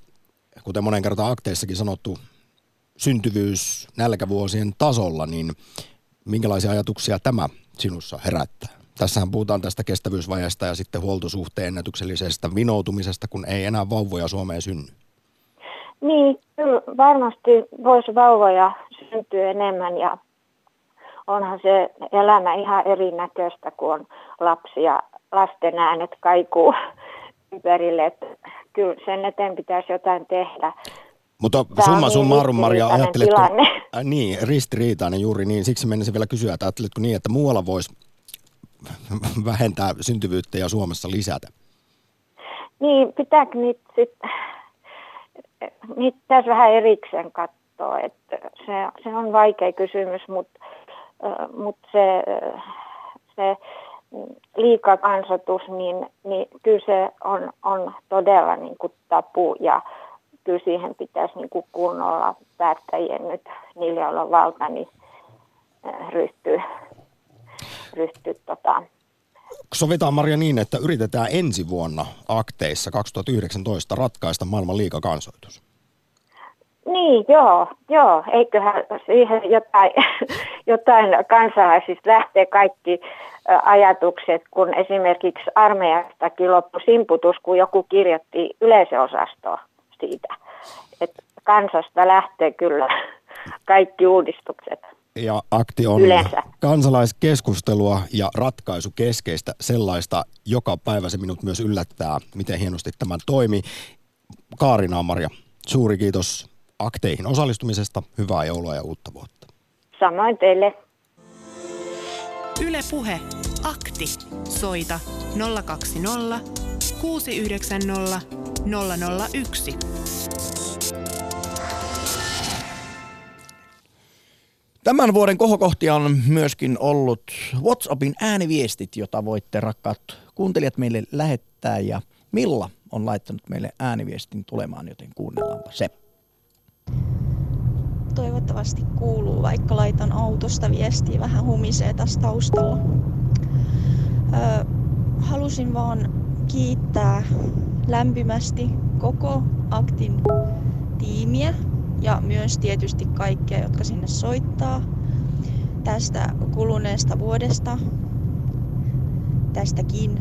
[SPEAKER 1] kuten monen kertaan akteissakin sanottu, syntyvyys nälkävuosien tasolla, niin minkälaisia ajatuksia tämä sinussa herättää? Tässähän puhutaan tästä kestävyysvajeesta ja sitten huoltosuhteen ennätyksellisestä vinoutumisesta, kun ei enää vauvoja Suomeen synny.
[SPEAKER 9] Niin, kyllä varmasti voisi vauvoja syntyä enemmän ja onhan se elämä ihan erinäköistä, kun on lapsia, lasten äänet kaikuu ympärille. Että kyllä sen eteen pitäisi jotain tehdä.
[SPEAKER 1] Mutta
[SPEAKER 9] on
[SPEAKER 1] summa
[SPEAKER 9] niin
[SPEAKER 1] summarum, Maria, ajatteletko... Äh, niin, ristiriitainen juuri niin. Siksi menisin vielä kysyä, että ajatteletko niin, että muualla voisi vähentää syntyvyyttä ja Suomessa lisätä?
[SPEAKER 9] Niin, pitääkö niitä sitten, niitä pitäisi vähän erikseen katsoa, että se, se on vaikea kysymys, mutta mut se, se liikakansatus, niin, niin kyllä se on, on todella niin kuin tapu ja kyllä siihen pitäisi niin kuin kunnolla päättäjien nyt, niillä joilla on valta, niin ryhtyä, ryhtyä tota,
[SPEAKER 1] Sovitaan Maria niin, että yritetään ensi vuonna akteissa 2019 ratkaista maailman liikakansoitus.
[SPEAKER 9] Niin, joo, joo. Eiköhän siihen jotain, jotain kansalaisista lähtee kaikki ajatukset, kun esimerkiksi armeijastakin loppui simputus, kun joku kirjoitti yleisöosastoa siitä. Että kansasta lähtee kyllä kaikki uudistukset.
[SPEAKER 1] Ja akti on
[SPEAKER 9] Yleensä.
[SPEAKER 1] kansalaiskeskustelua ja ratkaisukeskeistä sellaista. Joka päivä se minut myös yllättää, miten hienosti tämä toimii. Kaarina Maria, suuri kiitos akteihin osallistumisesta. Hyvää joulua ja uutta vuotta.
[SPEAKER 9] Samoin teille.
[SPEAKER 5] Yle Puhe. Akti. Soita 020 690 001.
[SPEAKER 2] Tämän vuoden kohokohtia on myöskin ollut WhatsAppin ääniviestit, jota voitte rakkaat kuuntelijat meille lähettää. Ja Milla on laittanut meille ääniviestin tulemaan, joten kuunnellaanpa se.
[SPEAKER 10] Toivottavasti kuuluu, vaikka laitan autosta viestiä vähän humisee tässä taustalla. Ö, halusin vaan kiittää lämpimästi koko Aktin tiimiä ja myös tietysti kaikkia, jotka sinne soittaa tästä kuluneesta vuodesta, tästäkin.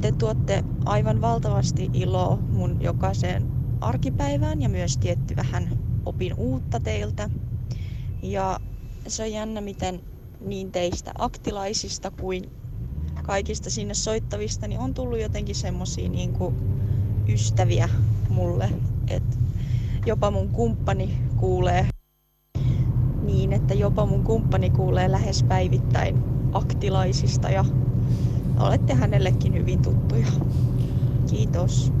[SPEAKER 10] Te tuotte aivan valtavasti iloa mun jokaiseen arkipäivään ja myös tietty vähän opin uutta teiltä. Ja se on jännä, miten niin teistä aktilaisista kuin kaikista sinne soittavista, niin on tullut jotenkin semmosia niin ystäviä mulle, että jopa mun kumppani kuulee niin, että jopa mun kumppani kuulee lähes päivittäin aktilaisista ja olette hänellekin hyvin tuttuja. Kiitos.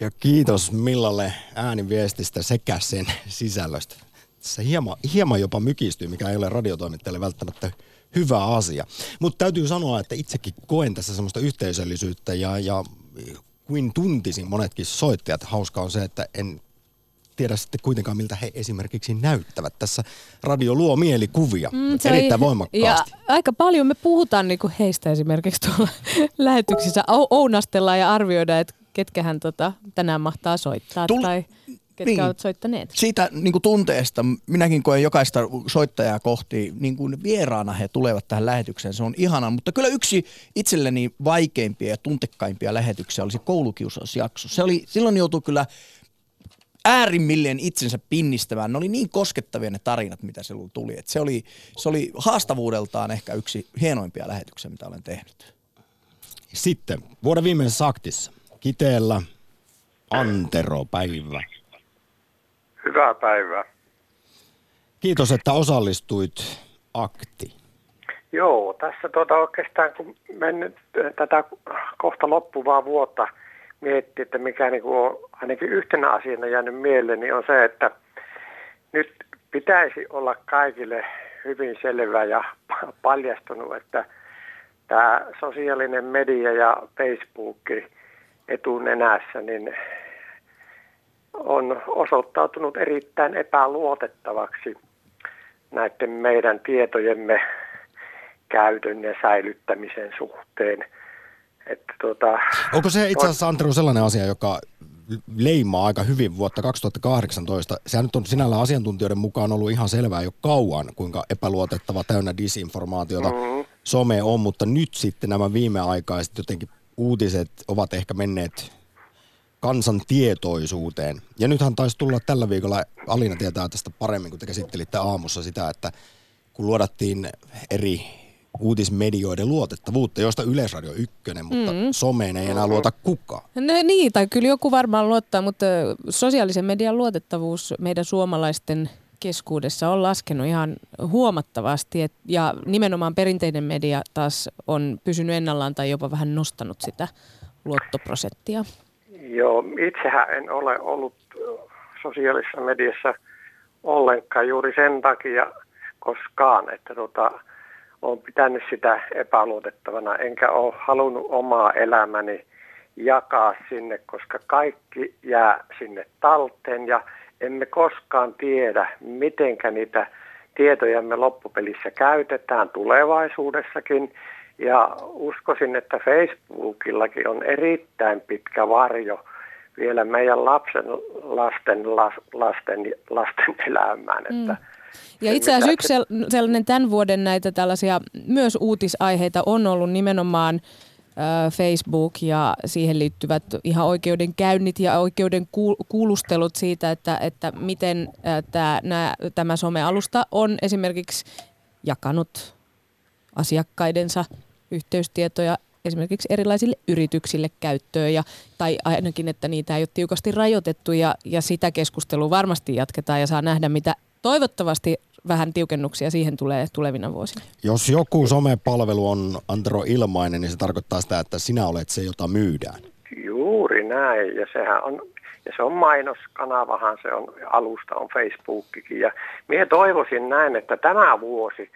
[SPEAKER 1] Ja kiitos Millalle ääniviestistä sekä sen sisällöstä. Se hieman, hieman jopa mykistyy, mikä ei ole radiotoimittajalle välttämättä hyvä asia. Mutta täytyy sanoa, että itsekin koen tässä semmoista yhteisöllisyyttä ja, ja kuin tuntisin monetkin soittajat. Hauska on se, että en tiedä sitten kuitenkaan, miltä he esimerkiksi näyttävät. Tässä radio luo mielikuvia mm, erittäin ei, voimakkaasti.
[SPEAKER 3] Ja aika paljon me puhutaan niin heistä esimerkiksi tuolla lähetyksissä. Ounastellaan ja arvioidaan, että ketkä hän tota, tänään mahtaa soittaa Tul- tai ketkä niin. ovat soittaneet.
[SPEAKER 2] Siitä niin kuin tunteesta, minäkin koen jokaista soittajaa kohti, niin kuin vieraana he tulevat tähän lähetykseen. Se on ihana, mutta kyllä yksi itselleni vaikeimpia ja tuntekkaimpia lähetyksiä oli se koulukiusausjakso. Se oli, silloin joutui kyllä äärimmilleen itsensä pinnistämään. Ne oli niin koskettavia ne tarinat, mitä se tuli. Et se, oli, se oli haastavuudeltaan ehkä yksi hienoimpia lähetyksiä, mitä olen tehnyt.
[SPEAKER 1] Sitten vuoden viimeisessä aktissa. Kiteellä Antero päivä.
[SPEAKER 11] Hyvää päivää.
[SPEAKER 1] Kiitos, että osallistuit akti.
[SPEAKER 11] Joo, tässä tuota oikeastaan kun mennyt tätä kohta loppuvaa vuotta – miettiä, että mikä niin kuin on ainakin yhtenä asiana jäänyt mieleen, niin on se, että nyt pitäisi olla kaikille hyvin selvä ja paljastunut, että tämä sosiaalinen media ja Facebook etunenässä niin on osoittautunut erittäin epäluotettavaksi näiden meidän tietojemme käytön ja säilyttämisen suhteen.
[SPEAKER 1] Että tuota, Onko se itse asiassa Antero sellainen asia, joka leimaa aika hyvin vuotta 2018. Sehän nyt on sinällä asiantuntijoiden mukaan ollut ihan selvää jo kauan, kuinka epäluotettava täynnä disinformaatiota mm-hmm. some on, mutta nyt sitten nämä viimeaikaiset jotenkin uutiset ovat ehkä menneet kansan tietoisuuteen. Ja nythän taisi tulla tällä viikolla, Alina tietää tästä paremmin, kun te käsittelitte aamussa sitä, että kun luodattiin eri uutismedioiden luotettavuutta, josta Yleisradio ykkönen, mutta mm. someen ei enää luota kukaan.
[SPEAKER 3] No, niin, tai kyllä joku varmaan luottaa, mutta sosiaalisen median luotettavuus meidän suomalaisten keskuudessa on laskenut ihan huomattavasti et, ja nimenomaan perinteinen media taas on pysynyt ennallaan tai jopa vähän nostanut sitä luottoprosenttia.
[SPEAKER 11] Joo, itsehän en ole ollut sosiaalisessa mediassa ollenkaan juuri sen takia koskaan, että tota, olen pitänyt sitä epäluotettavana, enkä ole halunnut omaa elämäni jakaa sinne, koska kaikki jää sinne talteen ja emme koskaan tiedä, mitenkä niitä tietojamme loppupelissä käytetään tulevaisuudessakin. Ja uskoisin, että Facebookillakin on erittäin pitkä varjo vielä meidän lapsen, lasten, lasten, lasten elämään. Että mm
[SPEAKER 3] ja itse asiassa yksi sellainen tämän vuoden näitä tällaisia myös uutisaiheita on ollut nimenomaan Facebook ja siihen liittyvät ihan oikeudenkäynnit ja oikeuden kuulustelut siitä, että, että miten tämä, tämä somealusta on esimerkiksi jakanut asiakkaidensa yhteystietoja esimerkiksi erilaisille yrityksille käyttöön, ja, tai ainakin, että niitä ei ole tiukasti rajoitettu, ja, ja sitä keskustelua varmasti jatketaan, ja saa nähdä, mitä toivottavasti vähän tiukennuksia siihen tulee tulevina vuosina.
[SPEAKER 1] Jos joku somepalvelu on Antero ilmainen, niin se tarkoittaa sitä, että sinä olet se, jota myydään.
[SPEAKER 11] Juuri näin, ja sehän on, ja se on mainoskanavahan, se on, alusta on Facebookikin, ja minä toivoisin näin, että tämä vuosi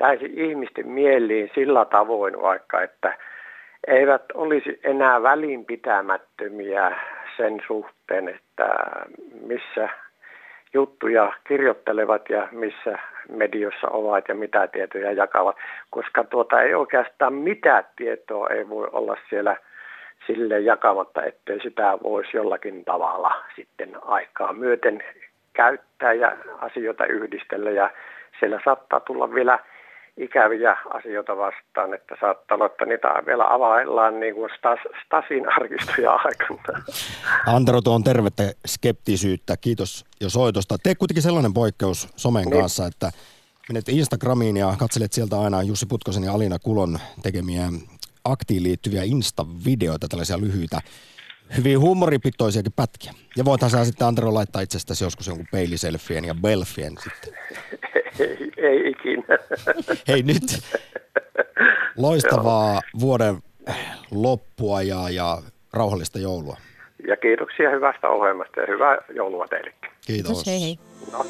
[SPEAKER 11] jäisi ihmisten mieliin sillä tavoin vaikka, että eivät olisi enää välinpitämättömiä sen suhteen, että missä juttuja kirjoittelevat ja missä mediossa ovat ja mitä tietoja jakavat, koska tuota ei oikeastaan mitään tietoa ei voi olla siellä sille jakamatta, ettei sitä voisi jollakin tavalla sitten aikaa myöten käyttää ja asioita yhdistellä. Ja siellä saattaa tulla vielä ikäviä asioita vastaan, että saattaa olla, että niitä vielä availlaan niin kuin Stas, Stasin arkistoja aikana.
[SPEAKER 1] Antero, tuon tervettä skeptisyyttä. Kiitos jo soitosta. Tee kuitenkin sellainen poikkeus somen niin. kanssa, että menet Instagramiin ja katselet sieltä aina Jussi Putkosen ja Alina Kulon tekemiä aktiin liittyviä Insta-videoita, tällaisia lyhyitä, hyvin huumoripitoisiakin pätkiä. Ja voithan sä sitten Antero laittaa itsestäsi joskus jonkun peiliselfien ja belfien sitten.
[SPEAKER 11] Ei, ei ikinä.
[SPEAKER 1] Hei nyt, loistavaa vuoden loppua ja, ja rauhallista joulua.
[SPEAKER 11] Ja kiitoksia hyvästä ohjelmasta ja hyvää joulua teillekin.
[SPEAKER 1] Kiitos.
[SPEAKER 3] Hei hei.
[SPEAKER 11] No.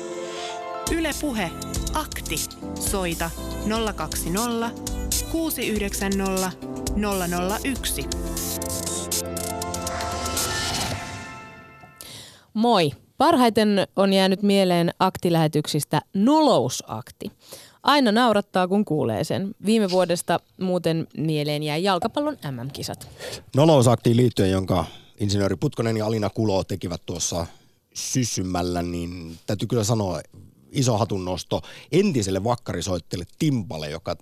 [SPEAKER 5] Yle Puhe. Akti. Soita 020 690 001.
[SPEAKER 3] Moi. Parhaiten on jäänyt mieleen aktilähetyksistä nolousakti. Aina naurattaa, kun kuulee sen. Viime vuodesta muuten mieleen jäi jalkapallon MM-kisat.
[SPEAKER 1] Nolousaktiin liittyen, jonka insinööri Putkonen ja Alina Kulo tekivät tuossa syssymällä, niin täytyy kyllä sanoa iso hatunnosto entiselle vakkarisoittele Timpale, joka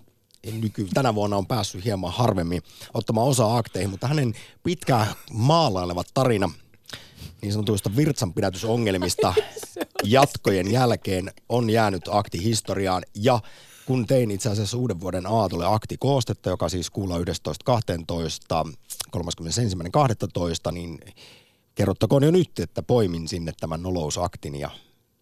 [SPEAKER 1] nyky, tänä vuonna on päässyt hieman harvemmin ottamaan osaa akteihin, mutta hänen pitkään maalailevat tarina niin sanotuista virtsanpidätysongelmista jatkojen jälkeen on jäänyt akti historiaan ja kun tein itse asiassa uuden vuoden aatolle aktikoostetta, joka siis kuulla 11.12. 31.12. niin kerrottakoon jo nyt, että poimin sinne tämän nolousaktin ja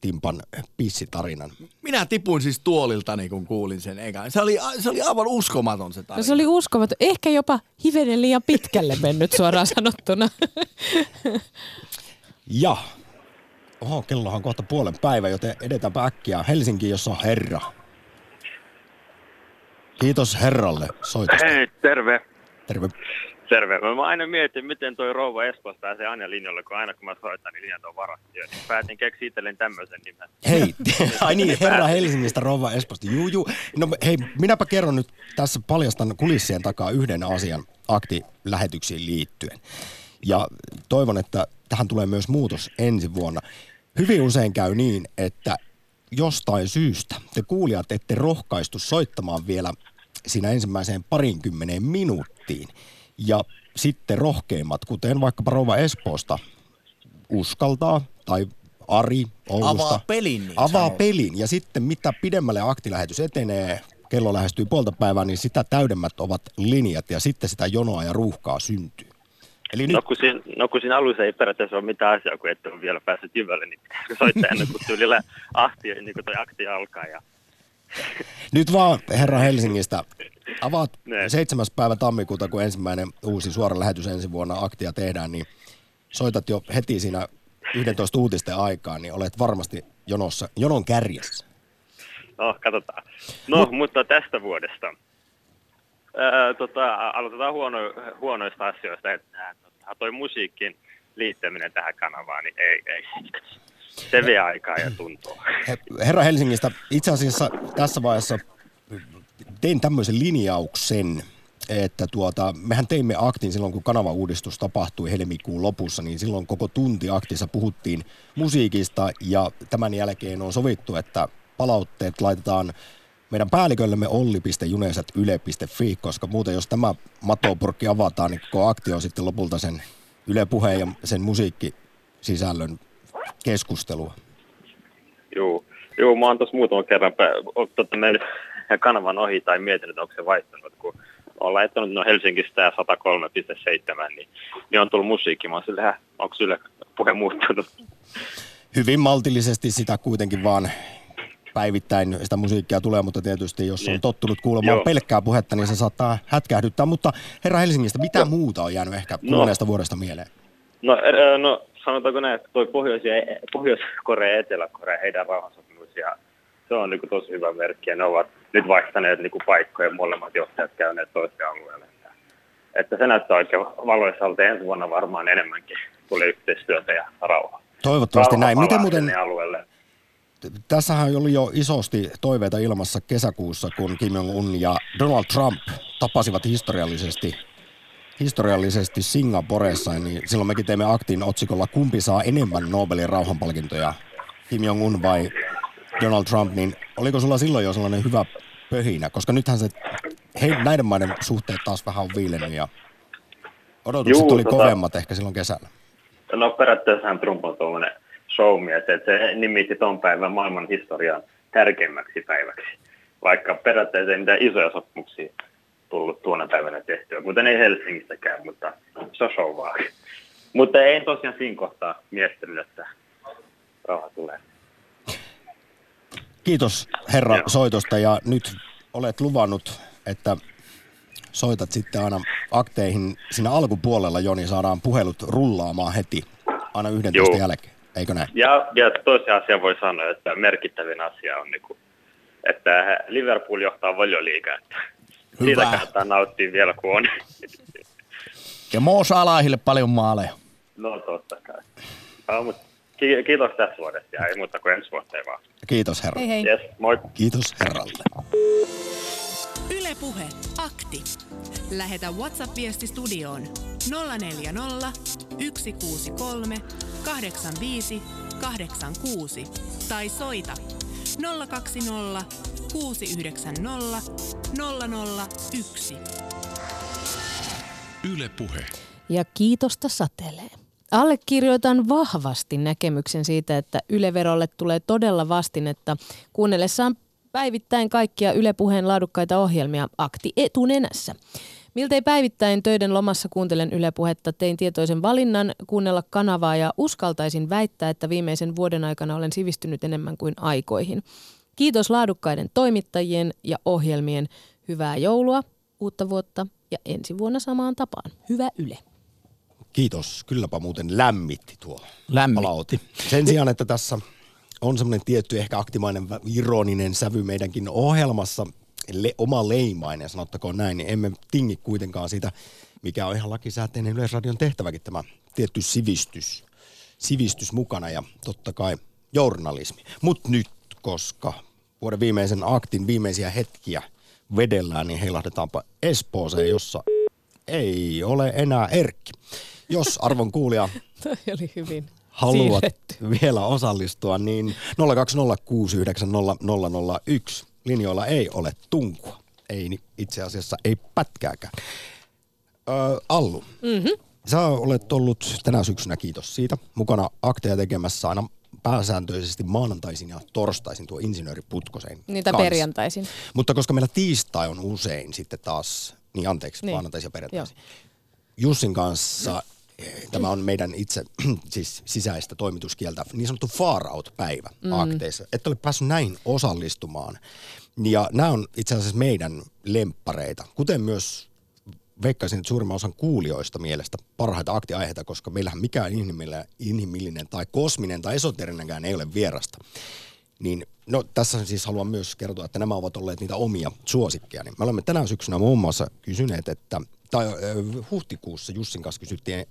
[SPEAKER 1] Timpan pissitarinan.
[SPEAKER 2] Minä tipuin siis tuoliltani, kun kuulin sen ekan. Se oli, se oli aivan uskomaton se tarina.
[SPEAKER 3] No se oli uskomaton. Ehkä jopa hivenen liian pitkälle mennyt suoraan sanottuna.
[SPEAKER 1] Ja, oho, kellohan kohta puolen päivä, joten edetäänpä äkkiä Helsinkiin, jossa on herra. Kiitos herralle soitosta.
[SPEAKER 12] Hei, terve.
[SPEAKER 1] Terve.
[SPEAKER 12] Terve. Mä aina mietin, miten toi rouva Espoosta pääsee aina linjalle, kun aina kun mä soitan, niin linjat on varattu. Niin päätin keksiä itselleen tämmöisen nimen.
[SPEAKER 1] Hei, ai niin, herra Helsingistä, rouva Esposta. Juu, juu. No hei, minäpä kerron nyt tässä paljastan kulissien takaa yhden asian akti-lähetyksiin liittyen. Ja toivon, että tähän tulee myös muutos ensi vuonna. Hyvin usein käy niin, että jostain syystä te kuulijat ette rohkaistu soittamaan vielä siinä ensimmäiseen parinkymmeneen minuuttiin. Ja sitten rohkeimmat, kuten vaikkapa Rova Espoosta, uskaltaa, tai Ari Oulusta.
[SPEAKER 2] Avaa pelin, niin
[SPEAKER 1] Avaa
[SPEAKER 2] sanoo.
[SPEAKER 1] pelin. Ja sitten mitä pidemmälle aktilähetys etenee, kello lähestyy puolta päivää, niin sitä täydemmät ovat linjat ja sitten sitä jonoa ja ruuhkaa syntyy. Eli nyt
[SPEAKER 12] No kun, siinä, no kun siinä alussa ei periaatteessa ole mitään asiaa, kun ette ole vielä päässyt jyvälle, niin pitäisikö soittaa ennen kuin tyylillä ahti, niin kuin toi akti alkaa. Ja...
[SPEAKER 1] Nyt vaan herra Helsingistä. Avaat
[SPEAKER 12] Ne.
[SPEAKER 1] 7. päivä tammikuuta, kun ensimmäinen uusi suora lähetys ensi vuonna aktia tehdään, niin soitat jo heti siinä 11 uutisten aikaan, niin olet varmasti jonossa, jonon kärjessä.
[SPEAKER 12] No, katsotaan. No, Mut... mutta tästä vuodesta. Ää, tota, aloitetaan huono, huonoista asioista. Että, tota, toi musiikin liittäminen tähän kanavaan, niin ei, ei. Se vie aikaa ja tuntuu.
[SPEAKER 1] He- Herra Helsingistä, itse asiassa tässä vaiheessa tein tämmöisen linjauksen, että tuota, mehän teimme aktin silloin, kun kanavauudistus tapahtui helmikuun lopussa, niin silloin koko tunti aktissa puhuttiin musiikista ja tämän jälkeen on sovittu, että palautteet laitetaan meidän päälliköllemme olli.junesat.yle.fi, koska muuten jos tämä matopurkki avataan, niin koko akti on sitten lopulta sen Yle Puheen ja sen musiikkisisällön keskustelua.
[SPEAKER 12] Juu, Juu mä oon tuossa muutaman kerran pä- tota, mennyt kanavan ohi tai mietin, että onko se vaihtunut, kun olen laittanut no Helsingistä ja 103.7, niin, niin on tullut musiikki. Mä oon silleen, "Häh, onko Yle puhe muuttunut?
[SPEAKER 1] hyvin maltillisesti sitä kuitenkin vaan päivittäin sitä musiikkia tulee, mutta tietysti jos on
[SPEAKER 12] Niin.
[SPEAKER 1] tottunut kuulemaan
[SPEAKER 12] Joo.
[SPEAKER 1] pelkkää puhetta, niin se saattaa hätkähdyttää. Mutta herra Helsingistä, mitä muuta on jäänyt ehkä
[SPEAKER 12] No.
[SPEAKER 1] kuluneesta vuodesta mieleen?
[SPEAKER 12] No, ää, no sanotaanko näin, että toi Pohjois- ja Pohjois-Korea ja Etelä-Korea, heidän rauhansopimus, ja se on niin tosi hyvä merkki, ja ne ovat nyt vaihtaneet niin paikkoja, molemmat johtajat käyneet toiseen alueelle. Että, että se näyttää oikein valoisalta ensi vuonna varmaan enemmänkin tulee yhteistyötä ja rauhaa.
[SPEAKER 1] Toivottavasti
[SPEAKER 12] Rauha
[SPEAKER 1] näin. Miten muuten,
[SPEAKER 12] alueelle.
[SPEAKER 1] Tässähän oli jo isosti toiveita ilmassa kesäkuussa, kun Kim Jong-un ja Donald Trump tapasivat historiallisesti historiallisesti Singaporessa, niin silloin mekin teimme aktin otsikolla Kumpi saa enemmän Nobelin rauhanpalkintoja, Kim Jong-un vai Donald Trump, niin oliko sulla silloin jo sellainen hyvä pöhinä? Koska nythän se, he, näiden maiden suhteet taas vähän on viilennyt ja odotukset
[SPEAKER 12] Juu,
[SPEAKER 1] oli
[SPEAKER 12] tota-
[SPEAKER 1] kovemmat ehkä silloin kesällä.
[SPEAKER 12] No periaatteessahan Trump on tuollainen showmies, että se nimitti ton päivän maailman historian tärkeimmäksi päiväksi. Vaikka periaatteessa ei mitään isoja sopimuksia tullut tuona päivänä tehtyä, kuten ei Helsingistäkään, mutta se on show vaan. Mutta ei tosiaan siinä kohtaa miettinyt, että rauha tulee.
[SPEAKER 1] Kiitos herra Joo. soitosta ja nyt olet luvannut, että soitat sitten aina akteihin siinä alkupuolella, Joni, saadaan puhelut rullaamaan heti aina 11 Joo. jälkeen, eikö näin?
[SPEAKER 12] Ja, ja toisen asian voi sanoa, että merkittävin asia on, niin kuin, että Liverpool johtaa valioliigaa, Hyvä. siitä kannattaa nauttia vielä kun on.
[SPEAKER 2] Ja Mo Salahille paljon maaleja.
[SPEAKER 12] No totta kai. No, mutta kiitos tässä vuodesta ja ei muuta kuin ensi vuotta vaan.
[SPEAKER 1] Kiitos herra.
[SPEAKER 3] Hei hei.
[SPEAKER 12] Yes, moi.
[SPEAKER 1] Kiitos herralle.
[SPEAKER 5] Ylepuhe akti. Lähetä WhatsApp-viesti studioon 040 163 85 86 tai soita 020 690 001.
[SPEAKER 13] Yle Puhe.
[SPEAKER 3] Ja kiitosta satelee. Allekirjoitan vahvasti näkemyksen siitä, että Yleverolle tulee todella vastinetta kuunnellessaan päivittäin kaikkia Yle Puheen laadukkaita ohjelmia akti etunenässä. Miltei päivittäin töiden lomassa kuuntelen Yle Puhetta, tein tietoisen valinnan kuunnella kanavaa ja uskaltaisin väittää, että viimeisen vuoden aikana olen sivistynyt enemmän kuin aikoihin. Kiitos laadukkaiden toimittajien ja ohjelmien. Hyvää joulua, uutta vuotta ja ensi vuonna samaan tapaan. Hyvä Yle.
[SPEAKER 1] Kiitos. Kylläpä muuten lämmitti tuo
[SPEAKER 2] Lämmitti.
[SPEAKER 1] palauti. Sen sijaan, että tässä on semmoinen tietty ehkä aktimainen ironinen sävy meidänkin ohjelmassa, le, oma leimainen, sanottakoon näin, niin emme tingi kuitenkaan siitä, mikä on ihan lakisääteinen Yleisradion tehtäväkin tämä tietty sivistys, sivistys mukana ja totta kai journalismi. Mutta nyt, koska vuoden viimeisen aktin viimeisiä hetkiä vedellään, niin heilahdetaanpa Espooseen, jossa ei ole enää Erkki. Jos arvon kuulija
[SPEAKER 3] oli hyvin
[SPEAKER 1] haluat
[SPEAKER 3] siirretty.
[SPEAKER 1] vielä osallistua, niin 020690001 linjoilla ei ole tunkua. Ei itse asiassa ei pätkääkään. Öö, Allu,
[SPEAKER 3] Mm-hmm.
[SPEAKER 1] sä olet ollut tänä syksynä, kiitos siitä, mukana akteja tekemässä aina pääsääntöisesti maanantaisin ja torstaisin tuo insinööri Putkosen
[SPEAKER 3] Niitä
[SPEAKER 1] kanssa.
[SPEAKER 3] perjantaisin.
[SPEAKER 1] Mutta koska meillä tiistai on usein sitten taas, niin anteeksi,
[SPEAKER 3] Niin.
[SPEAKER 1] maanantaisin ja perjantaisin. Jussin kanssa eh, tämä on meidän itse siis sisäistä toimituskieltä, niin sanottu far out-päivä
[SPEAKER 3] Mm.
[SPEAKER 1] mm. akteissa. Että ole päässyt näin osallistumaan. Ja nämä on itse asiassa meidän lemppareita, kuten myös veikkaisin, että suurimman osan kuulijoista mielestä parhaita aktiaiheita, koska meillähän mikään inhimillinen, inhimillinen tai kosminen tai esoterinenkään ei ole vierasta. Niin, no tässä siis haluan myös kertoa, että nämä ovat olleet niitä omia suosikkeja. Niin me olemme tänä syksynä muun muassa kysyneet, että, tai huhtikuussa Jussin kanssa kysyttiin,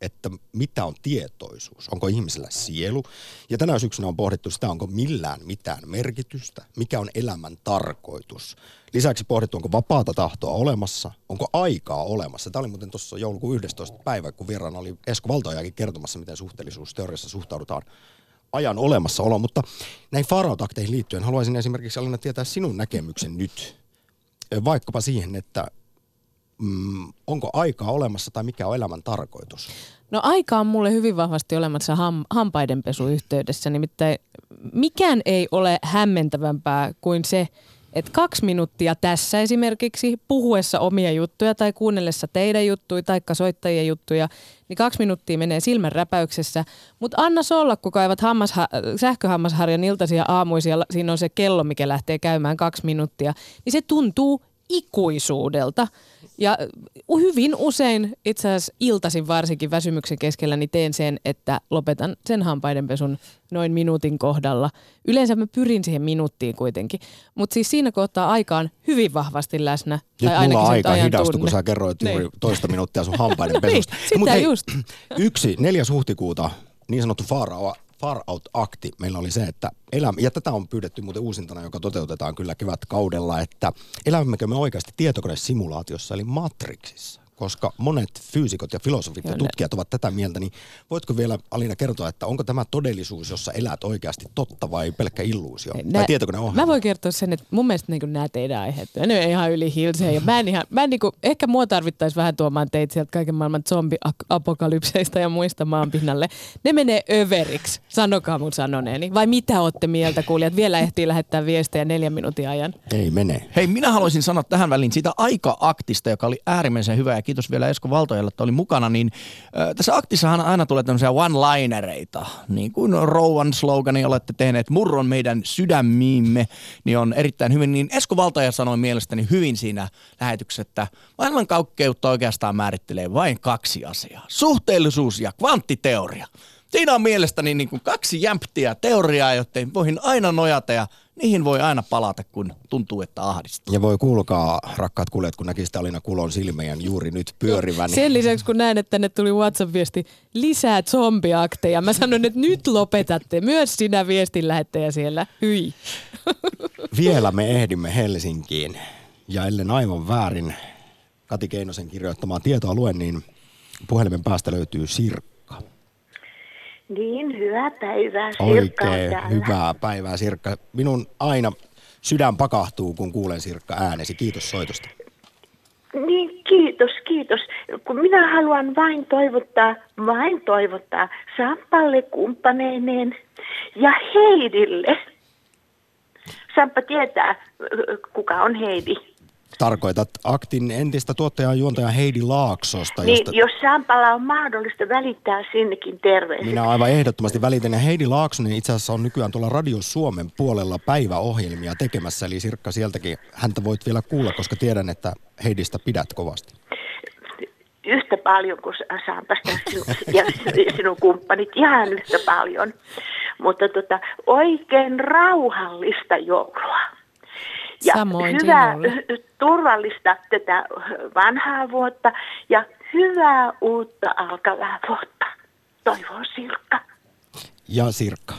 [SPEAKER 1] että mitä on tietoisuus, onko ihmisellä sielu. Ja tänä syksynä on pohdittu sitä, onko millään mitään merkitystä, mikä on elämän tarkoitus. Lisäksi pohdittu, onko vapaata tahtoa olemassa, onko aikaa olemassa. Tämä oli muuten tuossa joulukuun 11. päivä, kun vieraana oli Esko Valtojakin kertomassa, miten suhteellisuusteoriassa suhtaudutaan ajan olemassaolo, mutta näin farautakeihin liittyen haluaisin esimerkiksi Alina tietää sinun näkemyksen nyt, vaikkapa siihen, että mm, onko aikaa olemassa tai mikä on elämän tarkoitus.
[SPEAKER 3] No aika on mulle hyvin vahvasti olemassa ham, hampaidenpesuyhteydessä, nimittäin mikään ei ole hämmentävämpää kuin se, että kaksi minuuttia tässä esimerkiksi puhuessa omia juttuja tai kuunnellessa teidän juttuja tai soittajien juttuja, niin kaksi minuuttia menee silmän räpäyksessä. Mutta anna se olla, kun kaivat hammasha- sähköhammasharjan iltaisia aamuisia, siinä on se kello, mikä lähtee käymään kaksi minuuttia, niin se tuntuu ikuisuudelta. Ja hyvin usein, itse asiassa iltaisin varsinkin väsymyksen keskellä, niin teen sen, että lopetan sen hampaidenpesun noin minuutin kohdalla. Yleensä mä pyrin siihen minuuttiin kuitenkin. Mutta siis siinä kohtaa aika on hyvin vahvasti läsnä.
[SPEAKER 1] Nyt
[SPEAKER 3] tai
[SPEAKER 1] mulla aika hidastui, kun
[SPEAKER 3] tunne.
[SPEAKER 1] sä kerroit juuri
[SPEAKER 3] Niin.
[SPEAKER 1] toista minuuttia sun hampaiden
[SPEAKER 3] Niin, sitä
[SPEAKER 1] Mut hei,
[SPEAKER 3] just.
[SPEAKER 1] Yksi, 4. huhtikuuta, niin sanottu out- far out-akti, meillä oli se, että elämä, ja tätä on pyydetty muuten uusintana, joka toteutetaan kyllä kevätkaudella, että elämmekö me oikeasti tietokonesimulaatiossa, eli Matrixissa. Koska monet fyysikot ja filosofit ja tutkijat ovat tätä mieltä, niin voitko vielä Alina kertoa, että onko tämä todellisuus, jossa elät oikeasti totta vai pelkkä illuusio? tai tietokoneohjelma?
[SPEAKER 3] Mä voin kertoa sen, että mun mielestä niin nämä teidän aiheet, ne on ihan yli hilseä. Ja mä en ihan, mä en niin kuin, ehkä mua tarvittaisi vähän tuomaan teitä sieltä kaiken maailman zombi-apokalypseista ja muista maanpinnalle. Ne menee överiksi, sanokaa mun sanoneeni. Vai mitä ootte mieltä kuulijat? Vielä ehtii lähettää viestejä neljän minuutin ajan.
[SPEAKER 1] Ei mene.
[SPEAKER 2] Hei, minä haluaisin sanoa tähän väliin siitä aika-aktista, joka oli äärimmäisen hyvä ja kiitos vielä Esko Valtojalle, että oli mukana. Niin, äh, tässä aktissahan aina tulee tämmöisiä one-linereita, niin kuin rouvan slogani olette tehneet, murron meidän sydämiimme, niin on erittäin hyvin. Niin Esko Valtoja sanoi mielestäni hyvin siinä lähetyksessä, että maailmankaikkeutta oikeastaan määrittelee vain kaksi asiaa. Suhteellisuus ja kvanttiteoria. Siinä on mielestäni niin kuin kaksi jämptiä teoriaa, joten voihin aina nojata ja niihin voi aina palata, kun tuntuu, että ahdistaa.
[SPEAKER 1] Ja voi kuulkaa, rakkaat kuulijat, kun näkisitte Alina Kulon silmien juuri nyt pyörivän.
[SPEAKER 3] Sen lisäksi kun näen, että tänne tuli WhatsApp-viesti lisää zombiakteja, mä sanon, että nyt lopetatte. Myös sinä viestin lähettäjä siellä. Hyi.
[SPEAKER 1] Vielä me ehdimme Helsinkiin. Ja ellen aivan väärin Kati Keinosen kirjoittamaa tietoa luen, niin puhelimen päästä löytyy Sirkka.
[SPEAKER 13] Niin, hyvää päivää. Sirkka
[SPEAKER 1] Oikein hyvää päivää Sirkka. Minun aina sydän pakahtuu, kun kuulen Sirkka äänesi. Kiitos soitosta.
[SPEAKER 13] Niin, kiitos, kiitos. Kun minä haluan vain toivottaa, vain toivottaa Sampalle kumppaneineen ja Heidille. Samppa tietää, kuka on Heidi.
[SPEAKER 1] Tarkoitat Aktin entistä tuottajaa ja juontaja Heidi Laaksosta,
[SPEAKER 13] Niin,
[SPEAKER 1] josta
[SPEAKER 13] jos Sampalla on mahdollista välittää sinnekin terveiset.
[SPEAKER 1] minä aivan ehdottomasti välitän. Ja Heidi Laaksonen itse asiassa on nykyään tuolla Radio Suomen puolella päiväohjelmia tekemässä. Eli Sirkka sieltäkin häntä voit vielä kuulla, koska tiedän, että Heidistä pidät kovasti.
[SPEAKER 13] Yhtä paljon kuin Sampasta sinu, ja sinun kumppanit, ihan yhtä paljon. Mutta tota, oikein rauhallista joulua. Ja
[SPEAKER 3] Samoin
[SPEAKER 13] hyvää, turvallista tätä vanhaa vuotta ja hyvää uutta alkavaa vuotta. Toivoo Sirkka.
[SPEAKER 1] Ja Sirkka,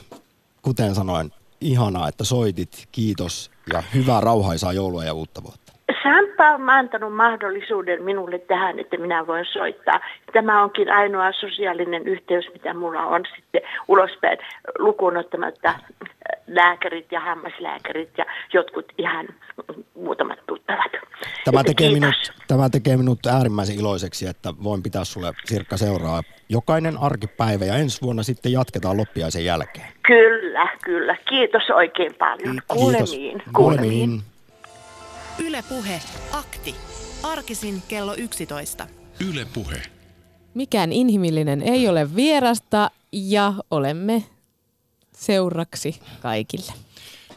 [SPEAKER 1] kuten sanoin, ihanaa, että soitit. Kiitos ja hyvää rauhaisaa joulua ja uutta vuotta.
[SPEAKER 13] Samppa on antanut mahdollisuuden minulle tähän, että minä voin soittaa. Tämä onkin ainoa sosiaalinen yhteys, mitä mulla on sitten ulospäin, lukuun ottamatta äh, lääkärit ja hammaslääkärit ja jotkut ihan muutamat tuttavat.
[SPEAKER 1] Tämä tekee,
[SPEAKER 13] kiitos.
[SPEAKER 1] minut, tämä tekee minut äärimmäisen iloiseksi, että voin pitää sulle Sirkka seuraa jokainen arkipäivä ja ensi vuonna sitten jatketaan loppiaisen jälkeen.
[SPEAKER 13] Kyllä, kyllä. Kiitos oikein paljon. Kuulemiin.
[SPEAKER 1] Kiitos. Kuulemiin.
[SPEAKER 5] Yle Puhe, akti. Arkisin kello 11.
[SPEAKER 14] Yle Puhe.
[SPEAKER 3] Mikään inhimillinen ei ole vierasta ja olemme seuraksi kaikille.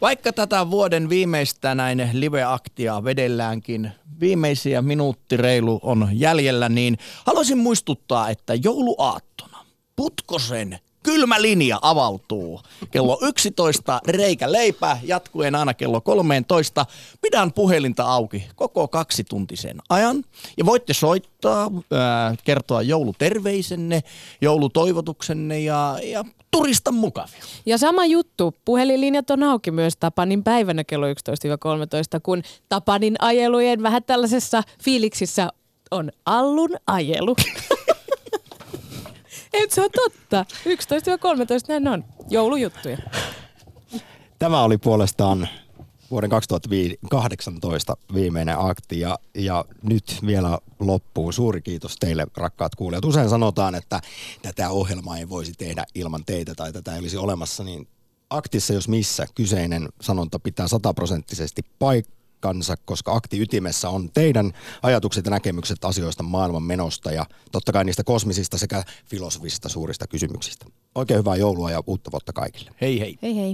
[SPEAKER 2] Vaikka tätä vuoden viimeistä näin live-aktia vedelläänkin, viimeisiä minuutti reilu on jäljellä, niin haluaisin muistuttaa, että jouluaattona Putkosen kylmä linja avautuu. Kello 11 reikä leipä, jatkuen aina kello 13. Pidän puhelinta auki koko kaksituntisen ajan. Ja voitte soittaa, ää, kertoa jouluterveisenne, joulutoivotuksenne ja, ja turista mukavia.
[SPEAKER 3] Ja sama juttu, puhelinlinjat on auki myös Tapanin päivänä kello 11-13, kun Tapanin ajelujen vähän tällaisessa fiiliksissä on Allun ajelu. Ei, se on totta. 11-13 näin on. Joulujuttuja.
[SPEAKER 1] Tämä oli puolestaan vuoden 2018 viimeinen akti ja, ja nyt vielä loppuun suuri kiitos teille rakkaat kuulijat. Usein sanotaan, että tätä ohjelmaa ei voisi tehdä ilman teitä tai tätä ei olisi olemassa, niin aktissa jos missä kyseinen sanonta pitää sataprosenttisesti paikkansa, koska akti ytimessä on teidän ajatukset ja näkemykset asioista maailman menosta ja totta kai niistä kosmisista sekä filosofisista suurista kysymyksistä. Oikein hyvää joulua ja uutta vuotta kaikille.
[SPEAKER 2] Hei hei.
[SPEAKER 3] Hei hei.